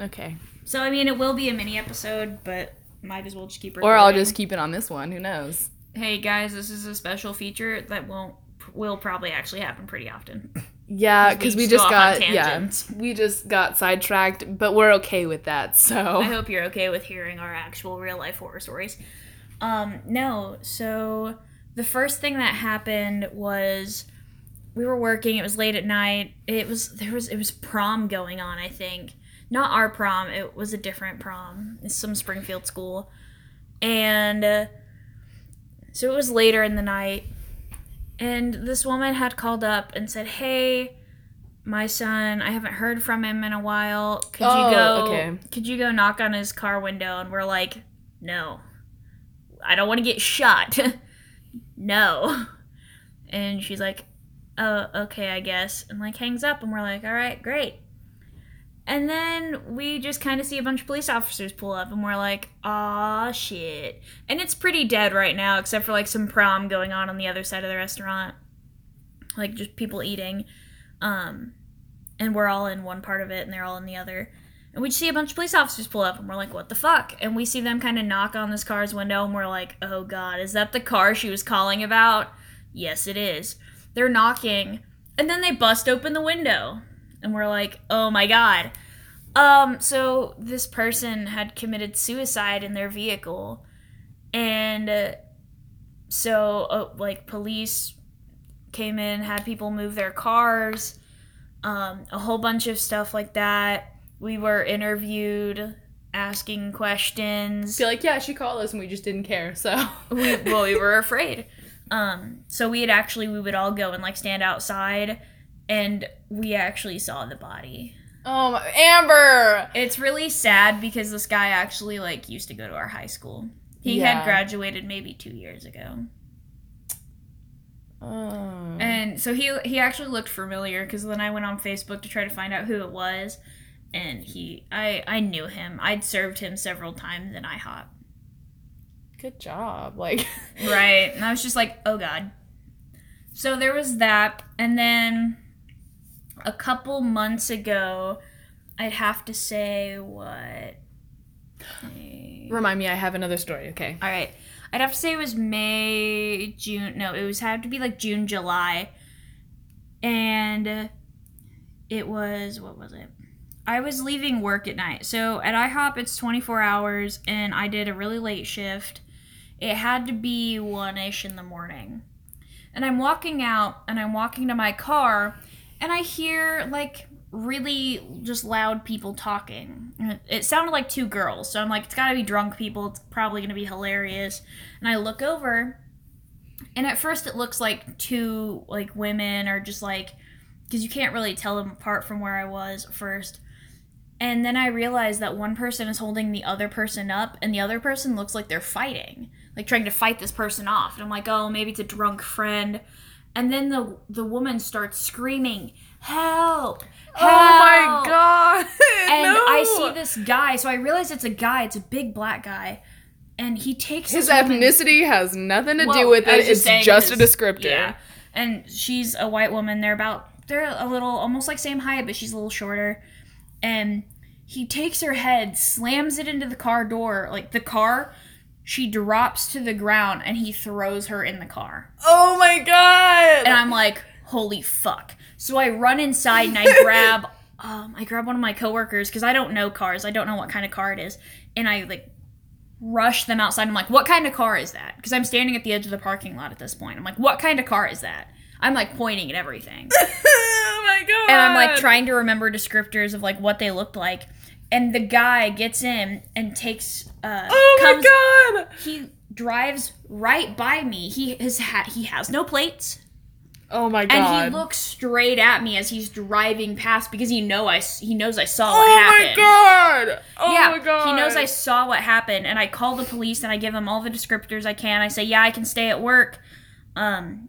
okay. So I mean, it will be a mini episode, but might as well just keep. Or I'll just keep it on this one. Who knows? Hey guys, this is a special feature that won't will probably actually happen pretty often. Yeah, because we we just just go got yeah, we just got sidetracked, but we're okay with that. So I hope you're okay with hearing our actual real life horror stories. Um, no, so the first thing that happened was we were working. It was late at night. It was there was it was prom going on. I think not our prom. It was a different prom. It's some Springfield school, and uh, so it was later in the night. And this woman had called up and said, "Hey, my son, I haven't heard from him in a while. Could Oh, you go okay. could you go knock on his car window and we're like, "No. I don't want to get shot." no. And she's like, "Oh, okay, I guess." And like hangs up and we're like, "All right, great." And then we just kind of see a bunch of police officers pull up, and we're like, "Aw, shit!" And it's pretty dead right now, except for like some prom going on on the other side of the restaurant, like just people eating. Um, and we're all in one part of it, and they're all in the other. And we see a bunch of police officers pull up, and we're like, "What the fuck?" And we see them kind of knock on this car's window, and we're like, "Oh god, is that the car she was calling about?" Yes, it is. They're knocking, and then they bust open the window, and we're like, "Oh my god." Um, so this person had committed suicide in their vehicle, and uh, so uh, like police came in, had people move their cars, um, a whole bunch of stuff like that. We were interviewed, asking questions. Be like, yeah, she called us and we just didn't care. So we, well, we were afraid. Um, so we had actually we would all go and like stand outside, and we actually saw the body. Oh, my, Amber. It's really sad because this guy actually like used to go to our high school. He Yeah. had graduated maybe two years ago, Oh. and so he he actually looked familiar because then I went on Facebook to try to find out who it was, and he I I knew him. I'd served him several times in IHOP. Good job. Like, Right. And I was just like, oh God. So there was that. And then a couple months ago, I'd have to say what? May- remind me, I have another story. Okay. All right. I'd have to say it was May, June. No, it was had to be like June, July. And it was, what was it? I was leaving work at night. So at IHOP, it's 24 hours, and I did a really late shift. It had to be 1 ish in the morning. And I'm walking out, and I'm walking to my car, and I hear like really just loud people talking. It sounded like two girls, so I'm like, it's gotta be drunk people. It's probably gonna be hilarious. And I look over, and at first it looks like two like women or just like because you can't really tell them apart from where I was first. And then I realize that one person is holding the other person up, and the other person looks like they're fighting, like trying to fight this person off. And I'm like, oh, maybe it's a drunk friend. And then the the woman starts screaming, "Help! Help!" Oh my god. And no. I see this guy, so I realize it's a guy. It's a big black guy, and he takes His this woman- ethnicity has nothing to do with it. was It's just a descriptor. Yeah, and she's a white woman. They're about they're a little almost like same height, but she's a little shorter. And he takes her head, slams it into the car door, like the car. She drops to the ground, and he throws her in the car. Oh my god. And I'm like, holy fuck. So I run inside and I grab um I grab one of my coworkers because I don't know cars. I don't know what kind of car it is. And I like rush them outside. I'm like, what kind of car is that? Because I'm standing at the edge of the parking lot at this point. I'm like, what kind of car is that? I'm like pointing at everything. oh my god. and I'm like trying to remember descriptors of like what they looked like. And the guy gets in and takes uh Oh comes my god. he drives right by me. He his hat he has no plates. Oh my god. And he looks straight at me as he's driving past because he know I he knows I saw Oh what my happened. god. Oh yeah, my god. he knows I saw what happened, and I call the police and I give them all the descriptors I can. I say, yeah, I can stay at work. Um,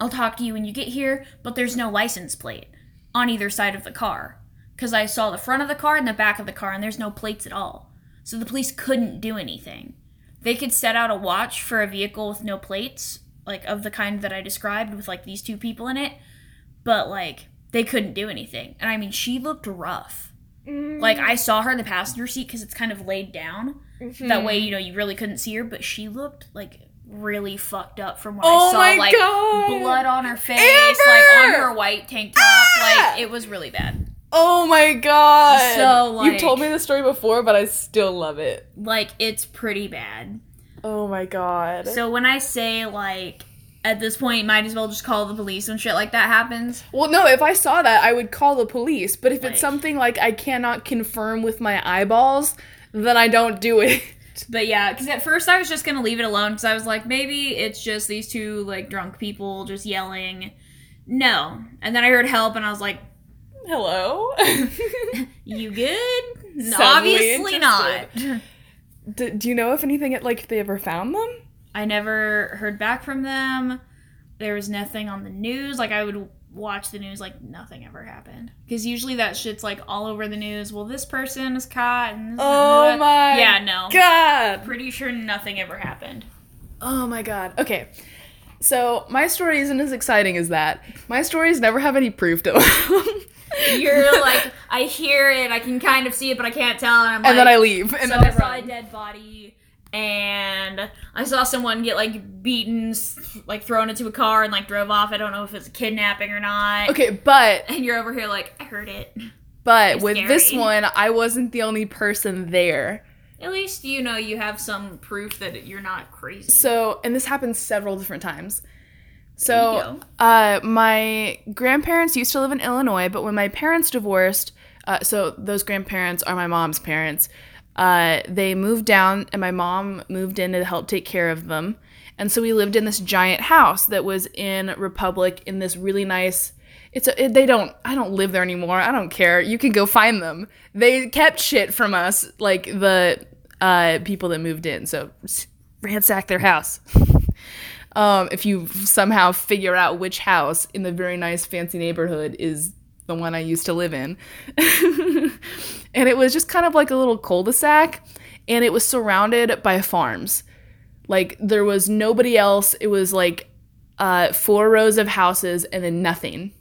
I'll talk to you when you get here, but there's no license plate on either side of the car because I saw the front of the car and the back of the car, and there's no plates at all. So the police couldn't do anything. They could set out a watch for a vehicle with no plates, like of the kind that I described with like these two people in it, but like they couldn't do anything. And I mean, she looked rough. Mm. Like I saw her in the passenger seat because it's kind of laid down. Mm-hmm. That way, you know, you really couldn't see her, but she looked like really fucked up from what Oh I saw. my like God. blood on her face, Amber! like on her white tank top. Ah! Like it was really bad. Oh my god. So, You've told me this story before, but I still love it. Like it's pretty bad. Oh my god. So when I say like at this point, might as well just call the police when shit like that happens. well, no, if I saw that, I would call the police. But if Like- it's something like I cannot confirm with my eyeballs, then I don't do it. But yeah, because at first I was just gonna leave it alone because I was like, maybe it's just these two like drunk people just yelling. No, and then I heard help and I was like, hello. You good? No, obviously not. interested. D- do you know if anything, like, if they ever found them? I never heard back from them. There was nothing on the news. Like I would watch the news, like nothing ever happened. Because usually that shit's like all over the news. Well, this person is caught. And this Oh my Yeah, no. God. Pretty sure nothing ever happened. Oh my god. Okay. So my story isn't as exciting as that. My stories never have any proof to them. You're like, I hear it, I can kind of see it, but I can't tell. And I'm like, then I leave. And so I saw a dead body, and I saw someone get like beaten, like thrown into a car, and like drove off. I don't know if it's a kidnapping or not. Okay, but And you're over here like, I heard it. but It's with this one, I wasn't the only person there. At least you know you have some proof that you're not crazy. So, and this happened several different times. So, uh, my grandparents used to live in Illinois, but when my parents divorced, uh, so those grandparents are my mom's parents. Uh, they moved down, and my mom moved in to help take care of them. And so we lived in this giant house that was in Republic in this really nice. It's a, they don't. I don't live there anymore. I don't care. You can go find them. They kept shit from us, like the uh, people that moved in. So ransack their house. um, if you somehow figure out which house in the very nice fancy neighborhood is the one I used to live in. and it was just kind of like a little cul-de-sac and it was surrounded by farms. Like there was nobody else. It was like uh, four rows of houses and then nothing.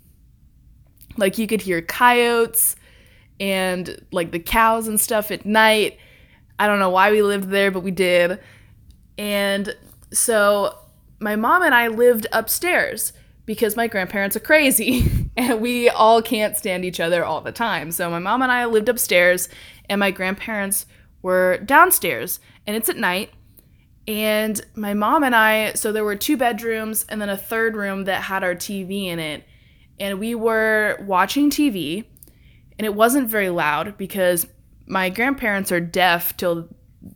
Like you could hear coyotes and like the cows and stuff at night. I don't know why we lived there, but we did. And so my mom and I lived upstairs because my grandparents are crazy and we all can't stand each other all the time. So my mom and I lived upstairs and my grandparents were downstairs and it's at night. And my mom and I, so there were two bedrooms and then a third room that had our TV in it. And we were watching TV and it wasn't very loud because my grandparents are deaf till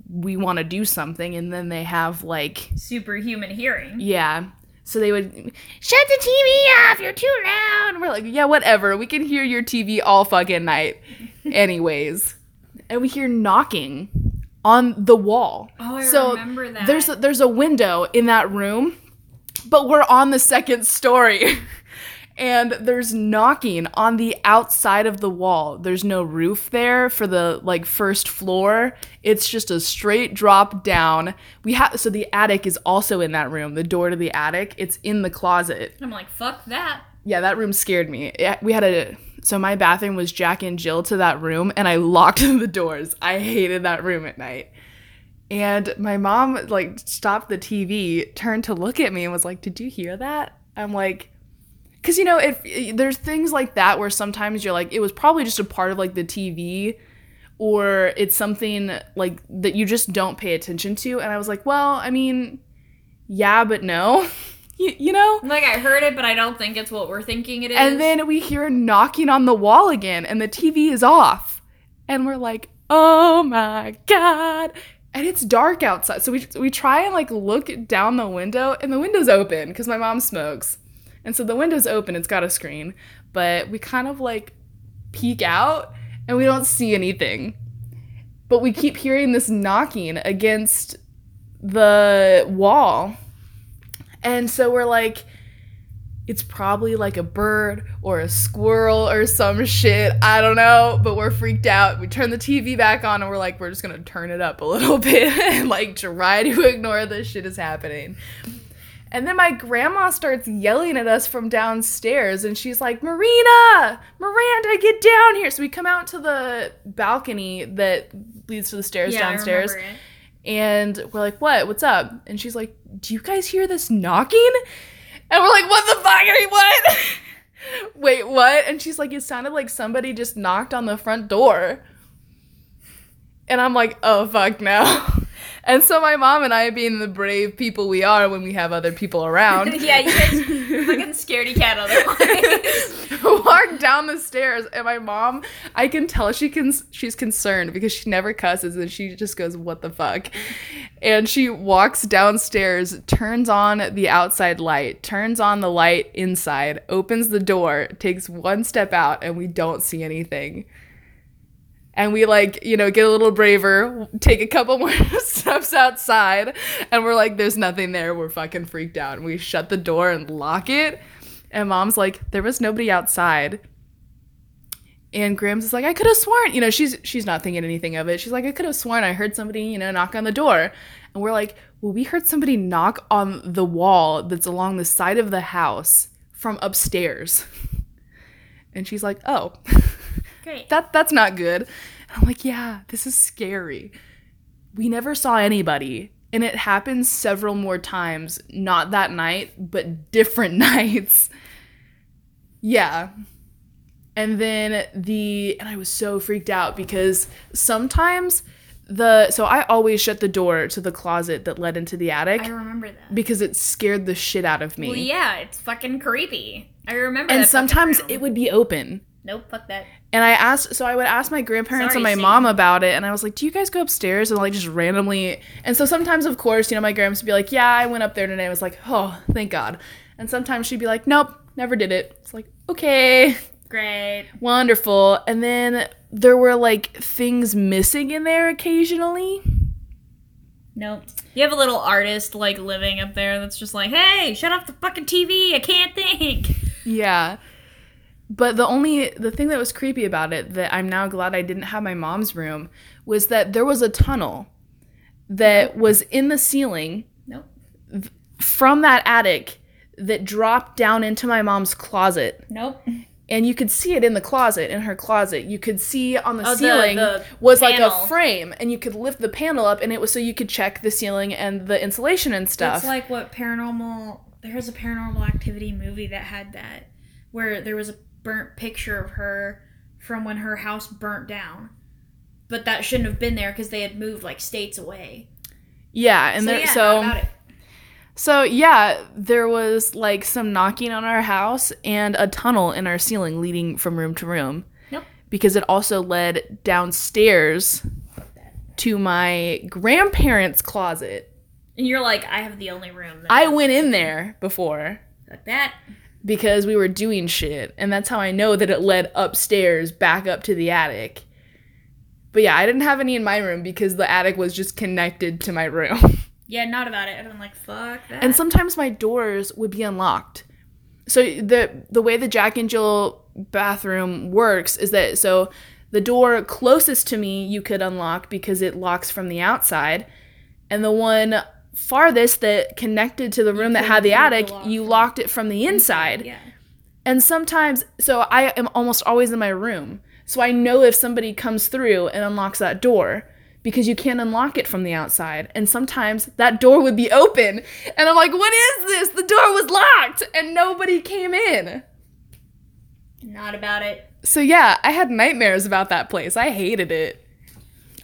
we want to do something and then they have like Superhuman hearing. yeah so they would shut the tv off you're too loud. And we're like yeah whatever we can hear your tv all fucking night. Anyways. And we hear knocking on the wall. Oh, I so remember that. there's a, there's a window in that room but we're on the second story and there's knocking on the outside of the wall. There's no roof there for the like first floor. It's just a straight drop down. We have so the attic is also in that room the door to the attic. It's in the closet. I'm like, fuck that. yeah that room scared me. It- we had a so my bathroom was jack and jill to that room and i locked the doors. I hated that room at night. And my mom like stopped the tv turned to look at me and was like did you hear that? I'm like because you know if there's things like that where sometimes you're like it was probably just a part of like the tv or it's something like that you just don't pay attention to and i was like well i mean yeah but no you, you know Like I heard it, but I don't think it's what we're thinking it is. and then we hear knocking on the wall again, and the TV is off. And we're like, oh my God. And it's dark outside. So we, we try and like look down the window, and the window's open because my mom smokes. And so the window's open, it's got a screen. But we kind of like peek out and we don't see anything. But we keep hearing this knocking against the wall. And so we're like, it's probably like a bird or a squirrel or some shit. I don't know, but we're freaked out. We turn the TV back on and we're like, we're just gonna turn it up a little bit and like try to ignore this shit is happening. And then my grandma starts yelling at us from downstairs and she's like, Marina, Miranda, get down here. So we come out to the balcony that leads to the stairs yeah, downstairs. And we're like, what? What's up? And she's like, do you guys hear this knocking? And we're like, what the fuck? Are you what? Wait, what? And she's like, it sounded like somebody just knocked on the front door. And I'm like, oh fuck no. And so my mom and I, being the brave people we are when we have other people around, yeah, you guys fucking scaredy cat otherwise. walk down the stairs and my mom i can tell she can she's concerned because she never cusses and she just goes what the fuck and she walks downstairs turns on the outside light turns on the light inside opens the door takes one step out and we don't see anything and we like you know get a little braver take a couple more steps outside and we're like there's nothing there we're fucking freaked out and we shut the door and lock it and mom's like there was nobody outside and Grams is like, I could have sworn, you know, she's she's not thinking anything of it. She's like, I could have sworn I heard somebody, you know, knock on the door. And we're like, well, we heard somebody knock on the wall that's along the side of the house from upstairs. And she's like, oh, Great. that that's not good. And I'm like, yeah, this is scary. We never saw anybody. And it happened several more times, not that night, but different nights. Yeah. And then the and I was so freaked out because sometimes the so I always shut the door to the closet that led into the attic I remember that. because it scared the shit out of me. Well, yeah, it's fucking creepy. I remember. and sometimes it would be open. Nope, fuck that. And I asked, so I would ask my grandparents Sorry, and my mom about it, and I was like, "Do you guys go upstairs?" And like just randomly, and so sometimes, of course, you know, my grandmas would be like, "Yeah, I went up there today." I was like, "Oh, thank God." And sometimes she'd be like, "Nope, never did it." It's like, okay, Great. wonderful. And then there were like things missing in there occasionally. Nope. You have a little artist like living up there that's just like, hey, shut off the fucking TV. I can't think. Yeah. But the only the thing that was creepy about it that I'm now glad I didn't have my mom's room was that there was a tunnel that mm-hmm. was in the ceiling Nope. from that attic that dropped down into my mom's closet. Nope. And you could see it in the closet, in her closet. You could see on the Oh, ceiling the was like a frame, and you could lift the panel up, and it was so you could check the ceiling and the insulation and stuff. It's like what paranormal. There's a paranormal activity movie that had that, where there was a burnt picture of her from when her house burnt down, but that shouldn't have been there because they had moved like states away. yeah, and so there, yeah, so um, about it. So yeah, there was like some knocking on our house and a tunnel in our ceiling leading from room to room. Nope. Because it also led downstairs to my grandparents' closet. And you're like, I have the only room. That I went in there before like that. Because we were doing shit, and that's how I know that it led upstairs back up to the attic. But yeah, I didn't have any in my room because the attic was just connected to my room. Yeah, not about it. I'm like, fuck that. and sometimes my doors would be unlocked. So the the way the Jack and Jill bathroom works is that so the door closest to me you could unlock because it locks from the outside, and the one farthest that connected to the room that had the attic, lock you locked it from the inside. yeah. And sometimes, so I am almost always in my room. So I know if somebody comes through and unlocks that door because you can't unlock it from the outside. And sometimes that door would be open. And I'm like, what is this? The door was locked and nobody came in. Not about it. So yeah, I had nightmares about that place. I hated it.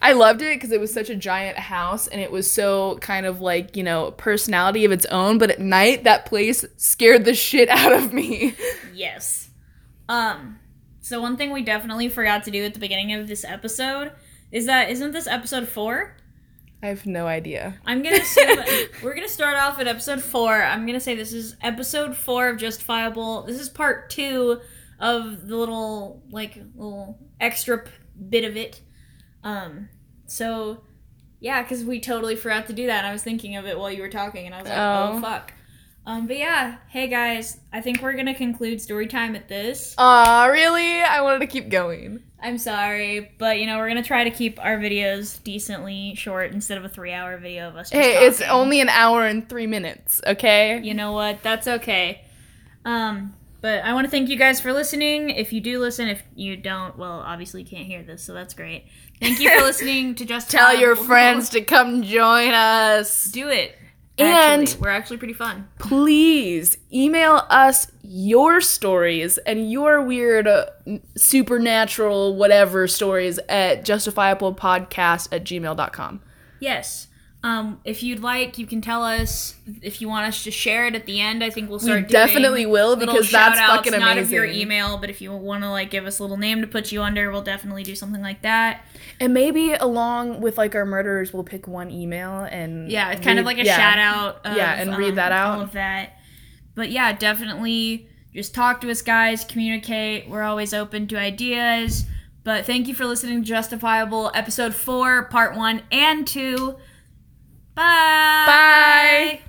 I loved it because it was such a giant house and it was so kind of like, you know, personality of its own. But at night, that place scared the shit out of me. Yes. Um. So one thing we definitely forgot to do at the beginning of this episode is that isn't this episode four? I have no idea. I'm gonna assume we're gonna start off at episode four. I'm gonna say this is episode four of Justifiable. This is part two of the little like little extra p- bit of it. Um. So yeah, because we totally forgot to do that. And I was thinking of it while you were talking, and I was like, oh, Oh. fuck. Um. But yeah, hey guys, I think we're gonna conclude story time at this. Aw, really? I wanted to keep going. I'm sorry, but you know we're gonna try to keep our videos decently short instead of a three-hour video of us. Just Hey, it's only an hour and three minutes, okay? You know what? That's okay. Um, but I want to thank you guys for listening. If you do listen, if you don't, well, obviously you can't hear this, so that's great. Thank you for listening to Just Tell your friends to come join us. Do it. And- Actually, we're actually pretty fun. Please email us your stories and your weird uh, supernatural whatever stories at justifiablepodcast at gmail.com. Yes. Um, if you'd like, you can tell us if you want us to share it at the end. I think we'll We start. definitely will because that's fucking Not amazing. of your email, but if you want to like give us a little name to put you under, we'll definitely do something like that. And maybe along with like our murderers, we'll pick one email and Yeah, it's kind of like a yeah. shout out. Of, Yeah, and read um, that out. All of that. But yeah, definitely just talk to us, guys. Communicate. We're always open to ideas. But thank you for listening to Justifiable episode four, part one and two. Bye. Bye.